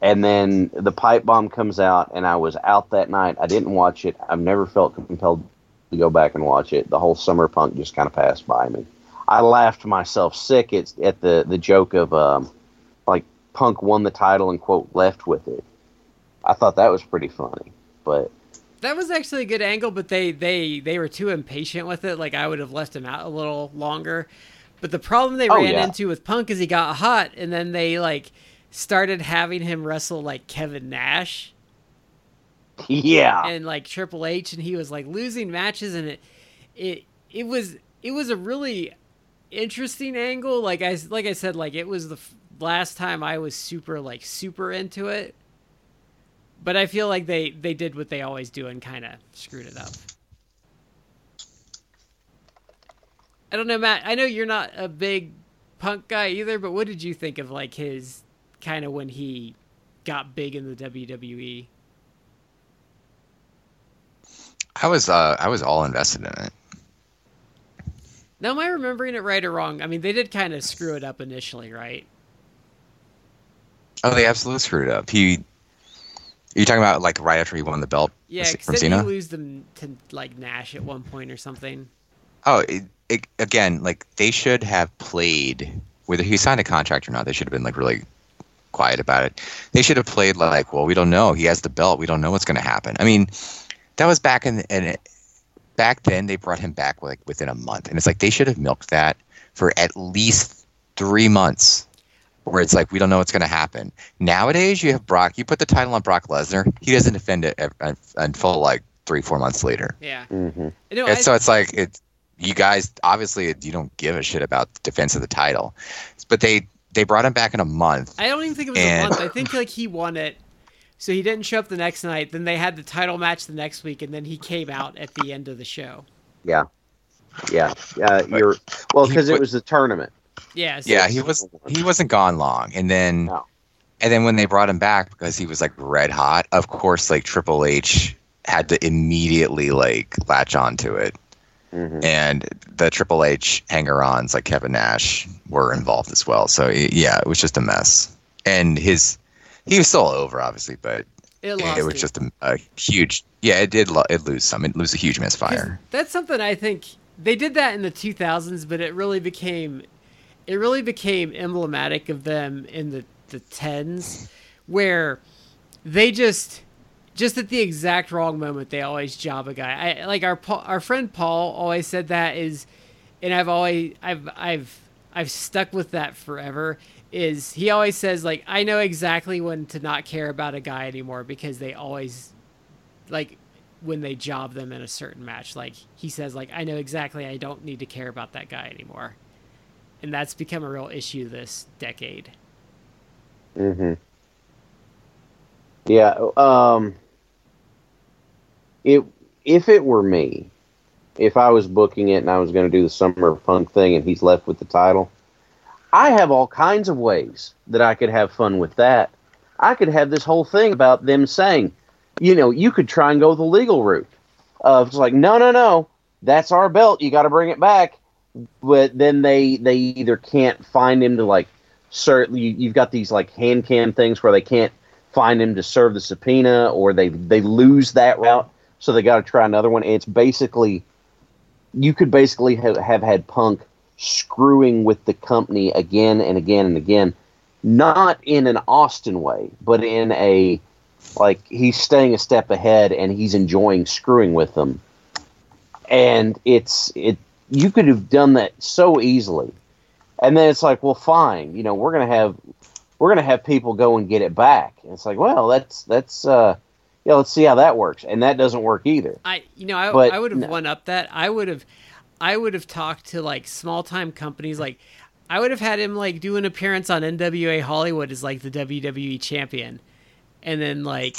Speaker 1: and then the pipe bomb comes out, and I was out that night. I didn't watch it. I've never felt compelled to go back and watch it. The whole summer Punk just kind of passed by me. I laughed myself sick at, at the the joke of um, like Punk won the title and quote left with it. I thought that was pretty funny, but
Speaker 3: that was actually a good angle. But they they they were too impatient with it. Like I would have left him out a little longer. But the problem they oh, ran yeah. into with Punk is he got hot, and then they like started having him wrestle like Kevin Nash.
Speaker 1: Yeah.
Speaker 3: And like Triple H, and he was like losing matches, and it it it was it was a really interesting angle. Like I like I said, like it was the last time I was super like super into it. But I feel like they they did what they always do and kind of screwed it up. I don't know, Matt. I know you're not a big punk guy either, but what did you think of like his kind of when he got big in the WWE?
Speaker 2: I was uh I was all invested in it.
Speaker 3: Now, am I remembering it right or wrong? I mean, they did kind of screw it up initially, right?
Speaker 2: Oh, they absolutely screwed it up. He, are you're talking about like right after he won the belt?
Speaker 3: Yeah, from Cena. He lose them to like Nash at one point or something.
Speaker 2: Oh, it, it, again, like they should have played whether he signed a contract or not. They should have been like really quiet about it. They should have played like, well, we don't know. He has the belt. We don't know what's going to happen. I mean, that was back in and back then. They brought him back like within a month, and it's like they should have milked that for at least three months where it's like we don't know what's going to happen. Nowadays, you have Brock. You put the title on Brock Lesnar. He doesn't defend it until like three, four months later.
Speaker 3: Yeah.
Speaker 1: Mm-hmm.
Speaker 3: You know,
Speaker 2: so it's like it. You guys obviously you don't give a shit about the defense of the title, but they they brought him back in a month.
Speaker 3: I don't even think it was and, a month. I think like he won it. So he didn't show up the next night. Then they had the title match the next week, and then he came out at the end of the show.
Speaker 1: Yeah, yeah, yeah. You're well because it was the tournament.
Speaker 3: Yeah.
Speaker 2: So yeah, he was he wasn't gone long, and then no. and then when they brought him back because he was like red hot, of course, like Triple H had to immediately like latch onto it. Mm-hmm. And the Triple H hanger-ons like Kevin Nash were involved as well. So yeah, it was just a mess. And his he was still over, obviously, but
Speaker 3: it, it
Speaker 2: was just a, a, huge. Yeah, it did. Lo- it lose some. It lose a huge misfire.
Speaker 3: That's something I think they did that in the 2000s, but it really became it really became emblematic of them in the the tens, where they just just at the exact wrong moment they always job a guy. I like our our friend Paul always said that is, and I've always I've I've I've stuck with that forever. Is he always says like I know exactly when to not care about a guy anymore because they always like when they job them in a certain match. Like he says like I know exactly I don't need to care about that guy anymore and that's become a real issue this decade.
Speaker 1: Mm-hmm. Yeah. Um. It if it were me, if I was booking it and I was going to do the Summer of Punk thing and he's left with the title, I have all kinds of ways that I could have fun with that. I could have this whole thing about them saying, you know, you could try and go the legal route of it's like, no, no, no, that's our belt. You got to bring it back. But then they they either can't find him to like, serve. You, you've got these like hand cam things where they can't find him to serve the subpoena, or they they lose that route, so they got to try another one. And it's basically, you could basically have had Punk screwing with the company again and again and again, not in an Austin way, but in a like he's staying a step ahead and he's enjoying screwing with them. And it's it you could have done that so easily. And then it's like, well, fine, you know, we're gonna have we're gonna have people go and get it back. And it's like, well, that's that's uh yeah, let's see how that works. And that doesn't work either.
Speaker 3: I you know I,
Speaker 1: But
Speaker 3: I would have
Speaker 1: no.
Speaker 3: one up that I would have I would have talked to like small time companies like I would have had him like do an appearance on NWA Hollywood as like the WWE champion, and then like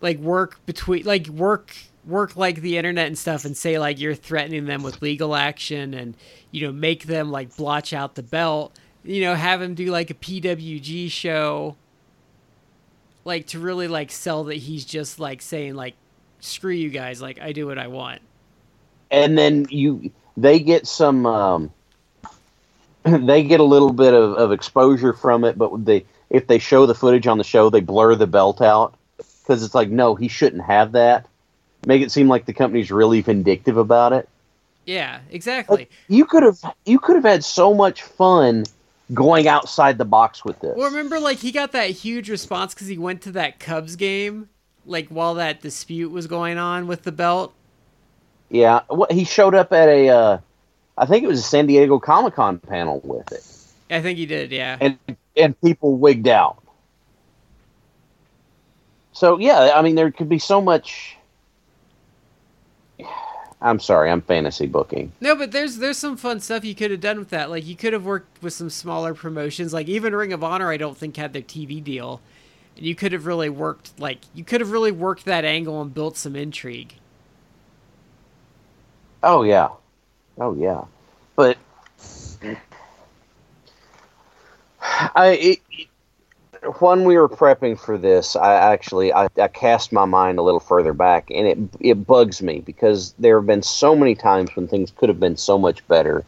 Speaker 3: like work between like work work like the internet and stuff and say like you're threatening them with legal action and you know make them like blotch out the belt. You know have him do like a pwg show. Like to really like sell that he's just like saying like screw you guys like i do what i want
Speaker 1: and then you they get some um, they get a little bit of, of exposure from it but they if they show the footage on the show they blur the belt out. Because it's like no he shouldn't have that. Make it seem like the company's really vindictive about it.
Speaker 3: Yeah exactly.
Speaker 1: you could have you could have had so much fun going outside the box with this.
Speaker 3: Well remember like he got that huge response because he went to that cubs game like while that dispute was going on with the belt
Speaker 1: yeah what he showed up at a uh, i think it was a san diego comic-con panel with it
Speaker 3: i think he did yeah
Speaker 1: and and people wigged out. So yeah, I mean there could be so much. I'm sorry, I'm fantasy booking.
Speaker 3: No, but there's there's some fun stuff you could have done with that. Like you could have worked with some smaller promotions. Like even Ring of Honor, I don't think had their TV deal, and you could have really worked like you could have really worked that angle and built some intrigue.
Speaker 1: Oh yeah, oh yeah, but I it, it- when we were prepping for this, I actually I, I cast my mind a little further back, and it it bugs me because there have been so many times when things could have been so much better.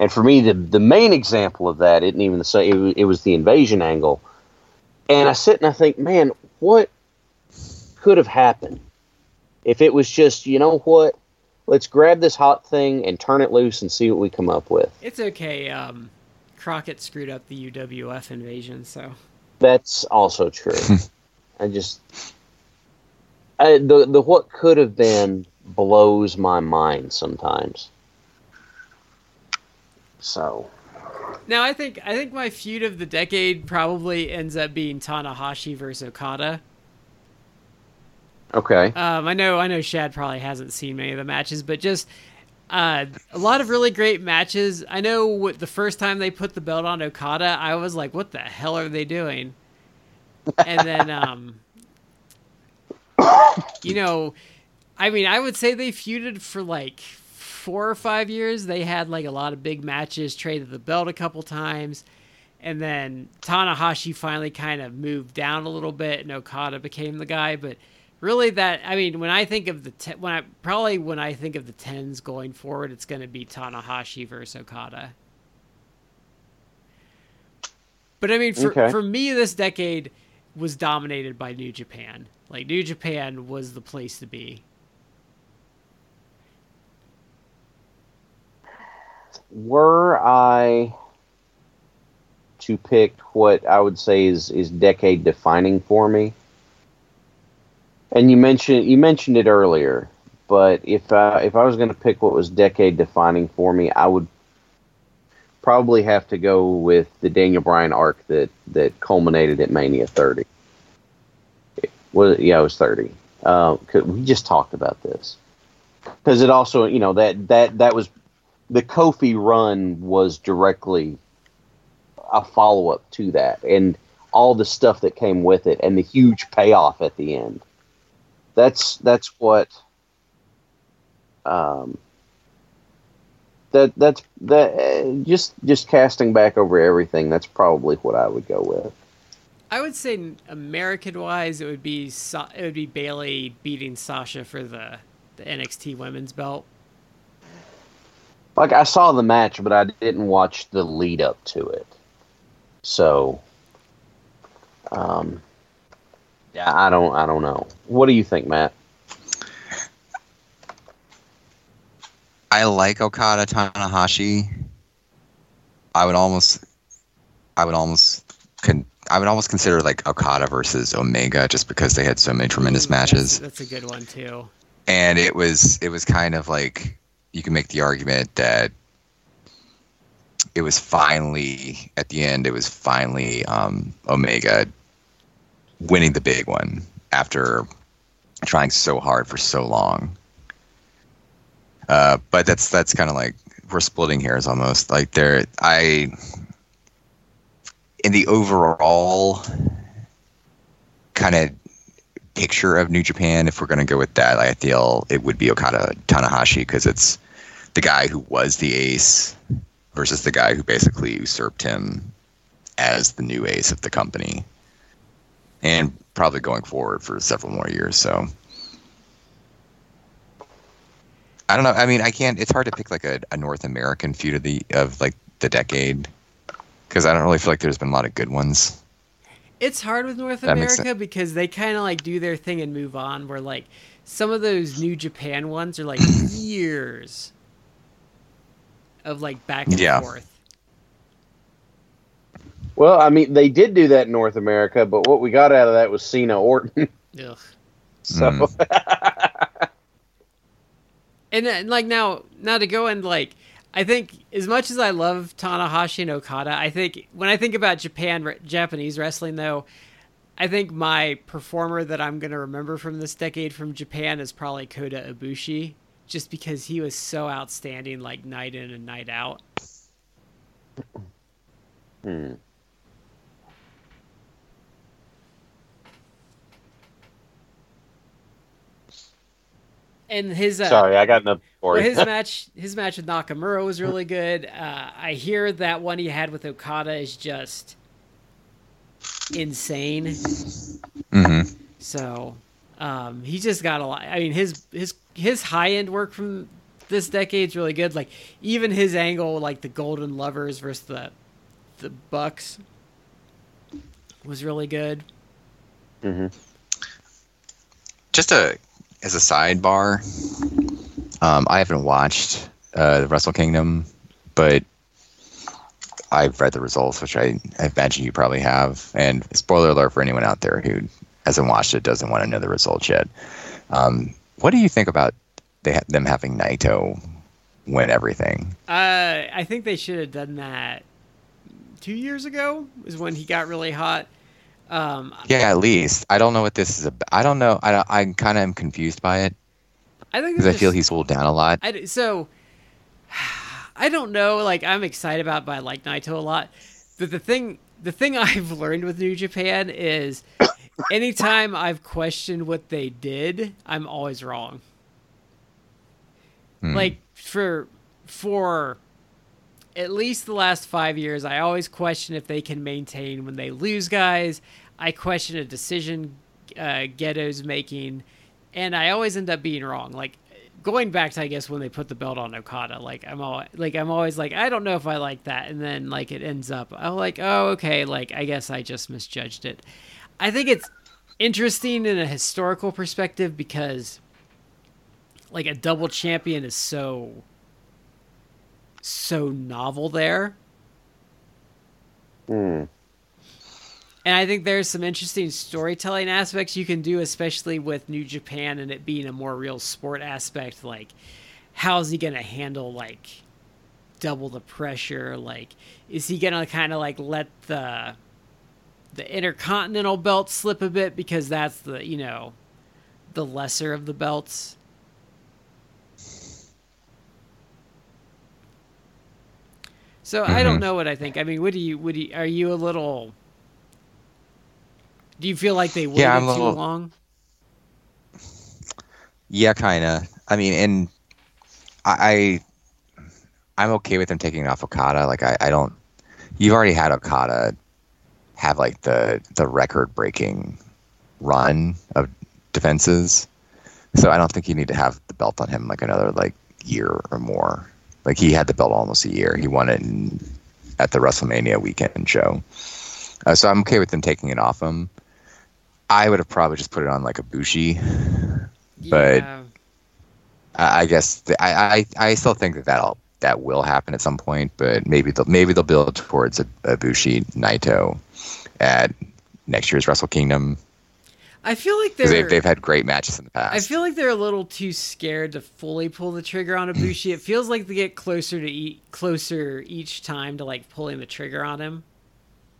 Speaker 1: And for me, the the main example of that isn't even the same. It, it was the invasion angle, and I sit and I think, man, what could have happened if it was just you know what? Let's grab this hot thing and turn it loose and see what we come up with.
Speaker 3: It's okay. Um, Crockett screwed up the UWF invasion, so
Speaker 1: That's also true. I just I, the the what could have been blows my mind sometimes. So
Speaker 3: now I think I think my feud of the decade probably ends up being Tanahashi versus Okada.
Speaker 1: Okay,
Speaker 3: Um, I know I know Shad probably hasn't seen many of the matches, but just uh, a lot of really great matches. I know what, the first time they put the belt on Okada, I was like, "What the hell are they doing?" And then, um, you know, I mean, I would say they feuded for like four or five years. They had like a lot of big matches, traded the belt a couple times. And then Tanahashi finally kind of moved down a little bit, and Okada became the guy. But really, that I mean, when I think of the te- when I probably when I think of the tens going forward, it's going to be Tanahashi versus Okada. But I mean, for
Speaker 1: Okay.
Speaker 3: for me, this decade was dominated by New Japan. Like New Japan was the place to be.
Speaker 1: were I to pick what I would say is is decade defining for me, and you mentioned you mentioned it earlier, but if I, if I was going to pick what was decade defining for me, I would probably have to go with the Daniel Bryan arc that that culminated at Mania 30. It was yeah, it was 30. Uh, we just talked about this because it also you know that that that was the Kofi run was directly a follow up to that, and all the stuff that came with it and the huge payoff at the end. That's that's what um that that's that uh, just just casting back over everything that's probably what I would go with.
Speaker 3: I would say American wise, it would be Sa- it would be Bayley beating Sasha for the the NXT Women's Belt.
Speaker 1: Like I saw the match, but I didn't watch the lead up to it. So, um, yeah, I don't, I don't know. What do you think, Matt?
Speaker 2: I like Okada Tanahashi. I would almost, I would almost, con- I would almost consider like Okada versus Omega just because they had so many tremendous
Speaker 3: Ooh, that's-
Speaker 2: matches,
Speaker 3: That's, a good one too.
Speaker 2: and it was it was kind of like you can make the argument that it was finally at the end it was finally um, Omega winning the big one after trying so hard for so long. Uh, but that's that's kind of like we're splitting hairs almost. Like there, I in the overall kind of picture of New Japan, if we're going to go with that, I feel it would be Okada Tanahashi because it's the guy who was the ace versus the guy who basically usurped him as the new ace of the company, and probably going forward for several more years. So. I don't know. I mean, I can't. It's hard to pick like a, a North American feud of the of like the decade because I don't really feel like there's been a lot of good ones.
Speaker 3: It's hard with North
Speaker 2: That
Speaker 3: America because they kind of like do their thing and move on. Where like some of those New Japan ones are like years of like back and
Speaker 2: Yeah.
Speaker 3: forth.
Speaker 1: Well, I mean, they did do that in North America, but what we got out of that was Cena Orton.
Speaker 3: Ugh.
Speaker 1: so,
Speaker 2: Mm.
Speaker 3: And, then, like now, now to go and like, I think as much as I love Tanahashi and Okada, I think when I think about Japan re- Japanese wrestling though, I think my performer that I'm gonna remember from this decade from Japan is probably Kota Ibushi, just because he was so outstanding, like night in and night out.
Speaker 1: hmm.
Speaker 3: And his uh,
Speaker 1: sorry, I got nothing for
Speaker 3: Well, his match, his match with Nakamura was really good. Uh, I hear that one he had with Okada is just insane.
Speaker 2: hmm
Speaker 3: So um, he just got a lot. I mean, his his his high end work from this decade's really good. Like even his angle, like the Golden Lovers versus the the Bucks, was really good.
Speaker 1: hmm
Speaker 2: Just a as a sidebar, um, I haven't watched uh, Wrestle Kingdom, but I've read the results, which I, I imagine you probably have. And spoiler alert for anyone out there who hasn't watched it, doesn't want to know the results yet. Um, what do you think about ha- them having Naito win everything?
Speaker 3: Uh, I think they should have done that two years ago. Is when he got really hot. Um,
Speaker 2: Yeah, at least I don't know what this is about. I don't know. I I kind of am confused by it
Speaker 3: I think
Speaker 2: because I feel he's cooled down a lot.
Speaker 3: I so I don't know. Like I'm excited about, but I like Naito a lot. But the thing, the thing I've learned with New Japan is, anytime I've questioned what they did, I'm always wrong.
Speaker 2: Hmm.
Speaker 3: Like for for at least the last five years, I always question if they can maintain when they lose guys. I question a decision uh, Gedo's making, and I always end up being wrong. Like going back to I guess when they put the belt on Okada, like I'm all like I'm always like I don't know if I like that, and then like it ends up I'm like oh okay, like I guess I just misjudged it. I think it's interesting in a historical perspective because like a double champion is so so novel there.
Speaker 1: Hmm.
Speaker 3: And I think there's some interesting storytelling aspects you can do, especially with New Japan and it being a more real sport aspect. Like, how's he going to handle, like, double the pressure? Like, is he going to kind of, like, let the the intercontinental belt slip a bit because that's the, you know, the lesser of the belts? So I don't
Speaker 2: Mhm.
Speaker 3: know what I think. I mean, what do you? Would you? Are you a little? Do you feel like they waited
Speaker 2: Yeah,
Speaker 3: too
Speaker 2: little-
Speaker 3: long?
Speaker 2: Yeah, kind of. I mean, and I, I, I'm okay with them taking off Okada. Like, I, I don't. You've already had Okada have like the the record breaking run of defenses, so I don't think you need to have the belt on him like another like year or more. Like he had the belt almost a year. He won it in, at the WrestleMania weekend show. Uh, so I'm okay with them taking it off him. I would have probably just put it on like Ibushi. But-
Speaker 3: yeah.
Speaker 2: I I guess the, I, I I still think that that'll that will happen at some point, but maybe they'll maybe they'll build towards a, Ibushi Naito at next year's Wrestle Kingdom
Speaker 3: I feel like they're
Speaker 2: they've they've had great matches in the past.
Speaker 3: I feel like they're a little too scared to fully pull the trigger on Ibushi. it feels like they get closer to e- closer each time to like pulling the trigger on him.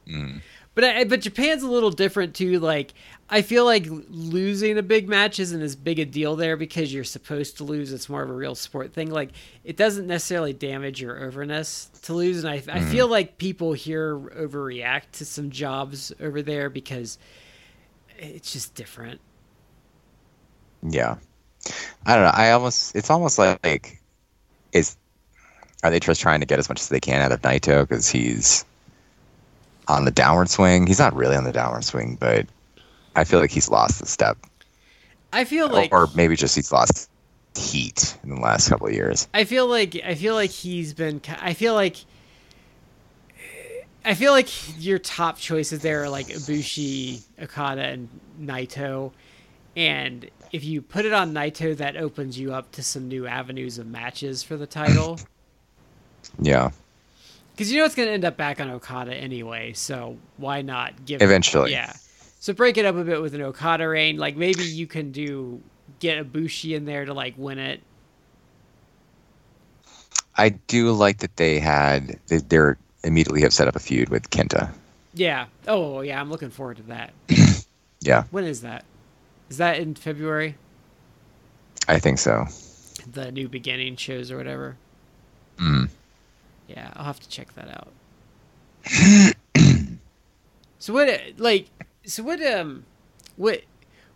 Speaker 2: Mm.
Speaker 3: But I, but Japan's a little different too. Like I feel like losing a big match isn't as big a deal there because you're supposed to lose. It's more of a real sport thing. Like it doesn't necessarily damage your overness to lose. And I I feel like people here overreact to some jobs over there because it's just different.
Speaker 2: yeah, I don't know. I almost it's almost like, like is are they just trying to get as much as they can out of Naito because he's on the downward swing? He's not really on the downward swing, but I feel like he's lost a step,
Speaker 3: I feel like
Speaker 2: or maybe just he's lost heat in the last couple of years.
Speaker 3: I feel like I feel like he's been. I feel like. I feel like your top choices there are like Ibushi, Okada, and Naito, and if you put it on Naito, that opens you up to some new avenues of matches for the title.
Speaker 2: Yeah.
Speaker 3: Because you know it's going to end up back on Okada anyway, so why not give
Speaker 2: Eventually.
Speaker 3: Yeah. So break it up a bit with an Okada reign. Like maybe you can do get Ibushi in there to like win it.
Speaker 2: I do like that they had they're immediately have set up a feud with Kenta.
Speaker 3: Yeah. Oh yeah, I'm looking forward to that.
Speaker 2: Yeah,
Speaker 3: When is that? Is that in February?
Speaker 2: I think so.
Speaker 3: The new beginning shows or whatever.
Speaker 2: Mm.
Speaker 3: Yeah, I'll have to check that out. so what like so what um what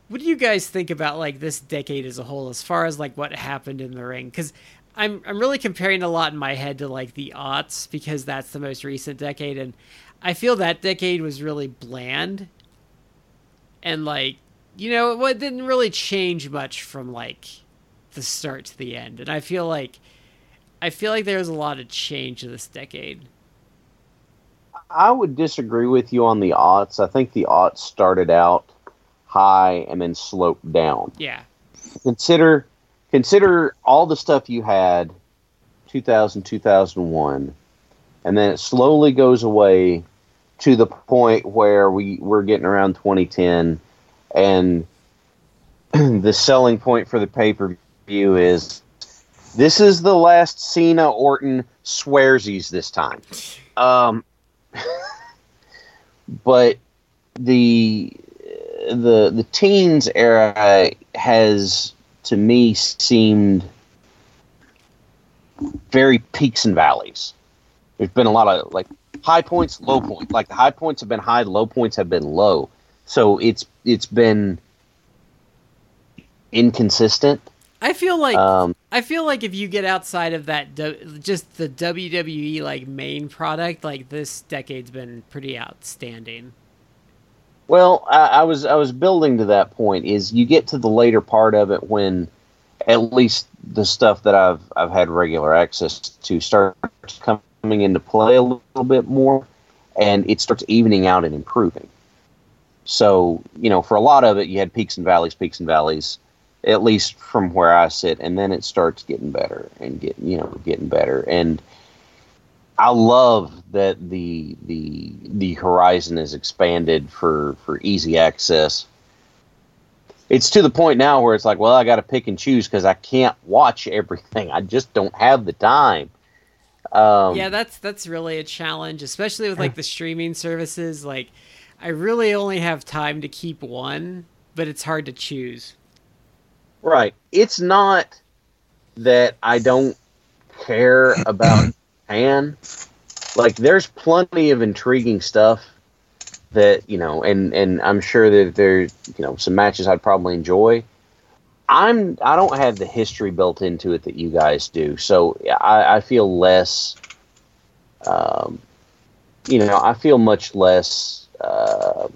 Speaker 3: what do you guys think about like this decade as a whole as far as like what happened in the ring cuz I'm I'm really comparing a lot in my head to like the aughts because that's the most recent decade and I feel that decade was really bland and like you know it didn't really change much from like the start to the end and I feel like I feel like there was a lot of change in this decade.
Speaker 1: I would disagree with you on the aughts. I think the aughts started out high and then sloped down.
Speaker 3: Yeah.
Speaker 1: Consider consider all the stuff you had 2000 2001 and then it slowly goes away to the point where we we're getting around 2010 and the selling point for the pay-per-view is this is the last Cena Orton swearsies this time. Um, but the the the teens era has to me seemed very peaks and valleys. There's been a lot of like high points, low points. Like the high points have been high, the low points have been low. So it's it's been inconsistent.
Speaker 3: I feel like
Speaker 1: Um,
Speaker 3: I feel like if you get outside of that just the WWE like main product, like this decade's been pretty outstanding.
Speaker 1: Well, I, I was I was building to that point. Is you get to the later part of it when, at least the stuff that I've I've had regular access to starts coming into play a little bit more, and it starts evening out and improving. So you know, for a lot of it, you had peaks and valleys, peaks and valleys, at least from where I sit, and then it starts getting better and getting you know getting better and. I love that the the the horizon is expanded for for easy access. It's to the point now where it's like, well, I got to pick and choose because I can't watch everything. I just don't have the time. Um,
Speaker 3: yeah, that's that's really a challenge, especially with like the streaming services. Like, I really only have time to keep one, but it's hard to choose.
Speaker 1: right. It's not that I don't care about Japan. Like, there's plenty of intriguing stuff that you know, and and I'm sure that there's you know some matches I'd probably enjoy. I'm I don't have the history built into it that you guys do, so I, I feel less. Um, you know, I feel much less uh,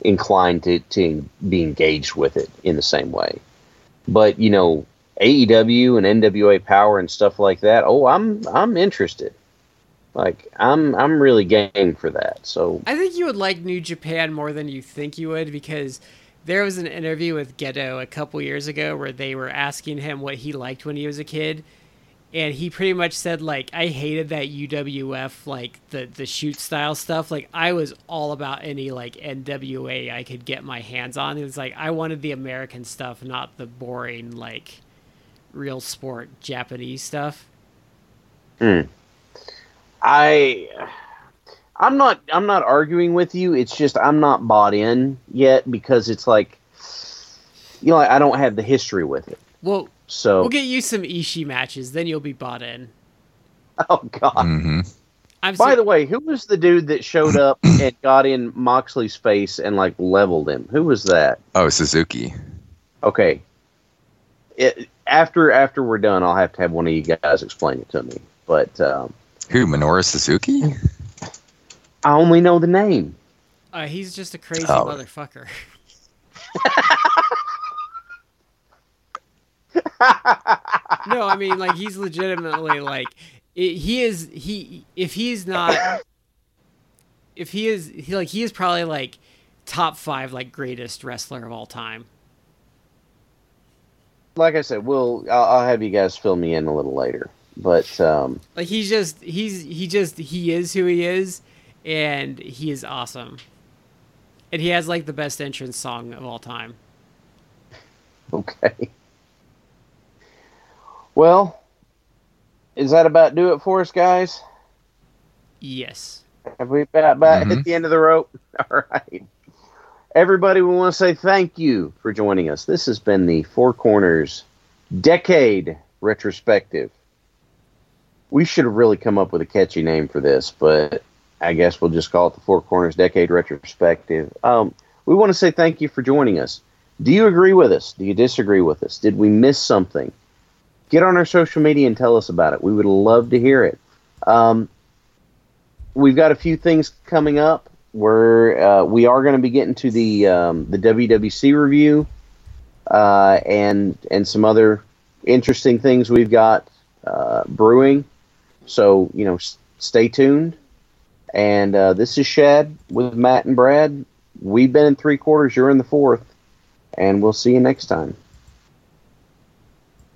Speaker 1: inclined to to be engaged with it in the same way. But you know, AEW and NWA Power and stuff like that. Oh, I'm I'm interested. Like I'm I'm really game for that. So
Speaker 3: I think you would like New Japan more than you think you would because there was an interview with Gedo a couple years ago where they were asking him what he liked when he was a kid. And he pretty much said like I hated that UWF like the the shoot style stuff. Like I was all about any like NWA I could get my hands on. It was like I wanted the American stuff, not the boring like real sport Japanese stuff.
Speaker 1: Hmm. I I'm not I'm not arguing with you. It's just I'm not bought in yet because it's like you know I don't have the history with it.
Speaker 3: Well,
Speaker 1: So
Speaker 3: we'll get you some Ishii matches, then you'll be bought in.
Speaker 1: oh god.
Speaker 2: Mm-hmm.
Speaker 3: I'm
Speaker 1: By
Speaker 3: so-
Speaker 1: the way, who was the dude that showed up and got in Moxley's face and like leveled him? Who was that?
Speaker 2: Oh, Suzuki.
Speaker 1: Okay. It, after after we're done, I'll have to have one of you guys explain it to me. But um,
Speaker 2: Who? Minoru Suzuki?
Speaker 1: I only know the name.
Speaker 3: uh, he's just a crazy
Speaker 2: Oh.
Speaker 3: motherfucker. no, I mean like he's legitimately like i he is he if he's not if he is he like he is probably like top 5 like greatest wrestler of all time.
Speaker 1: Like I said, we'll I'll, I'll have you guys fill me in a little later. But um,
Speaker 3: Like he's just he's he just he is who he is and he is awesome. And he has like the best entrance song of all time.
Speaker 1: okay. Well, is that about do it for us, guys?
Speaker 3: Yes.
Speaker 1: Have we about, about
Speaker 2: Mhm.
Speaker 1: hit the end of the rope? All right. Everybody, we want to say thank you for joining us. This has been the Four Corners Decade Retrospective. We should have really come up with a catchy name for this, but I guess we'll just call it the Four Corners Decade Retrospective. Um, we want to say thank you for joining us. Do you agree with us? Do you disagree with us? Did we miss something? Get on our social media and tell us about it. We would love to hear it. Um, we've got a few things coming up. We're uh, we are going to be getting to the um, the WWC review uh, and and some other interesting things we've got uh, brewing. So you know, s- stay tuned. And uh, this is Shad with Matt and Brad. We've been in three quarters. You're in the fourth, and we'll see you next time.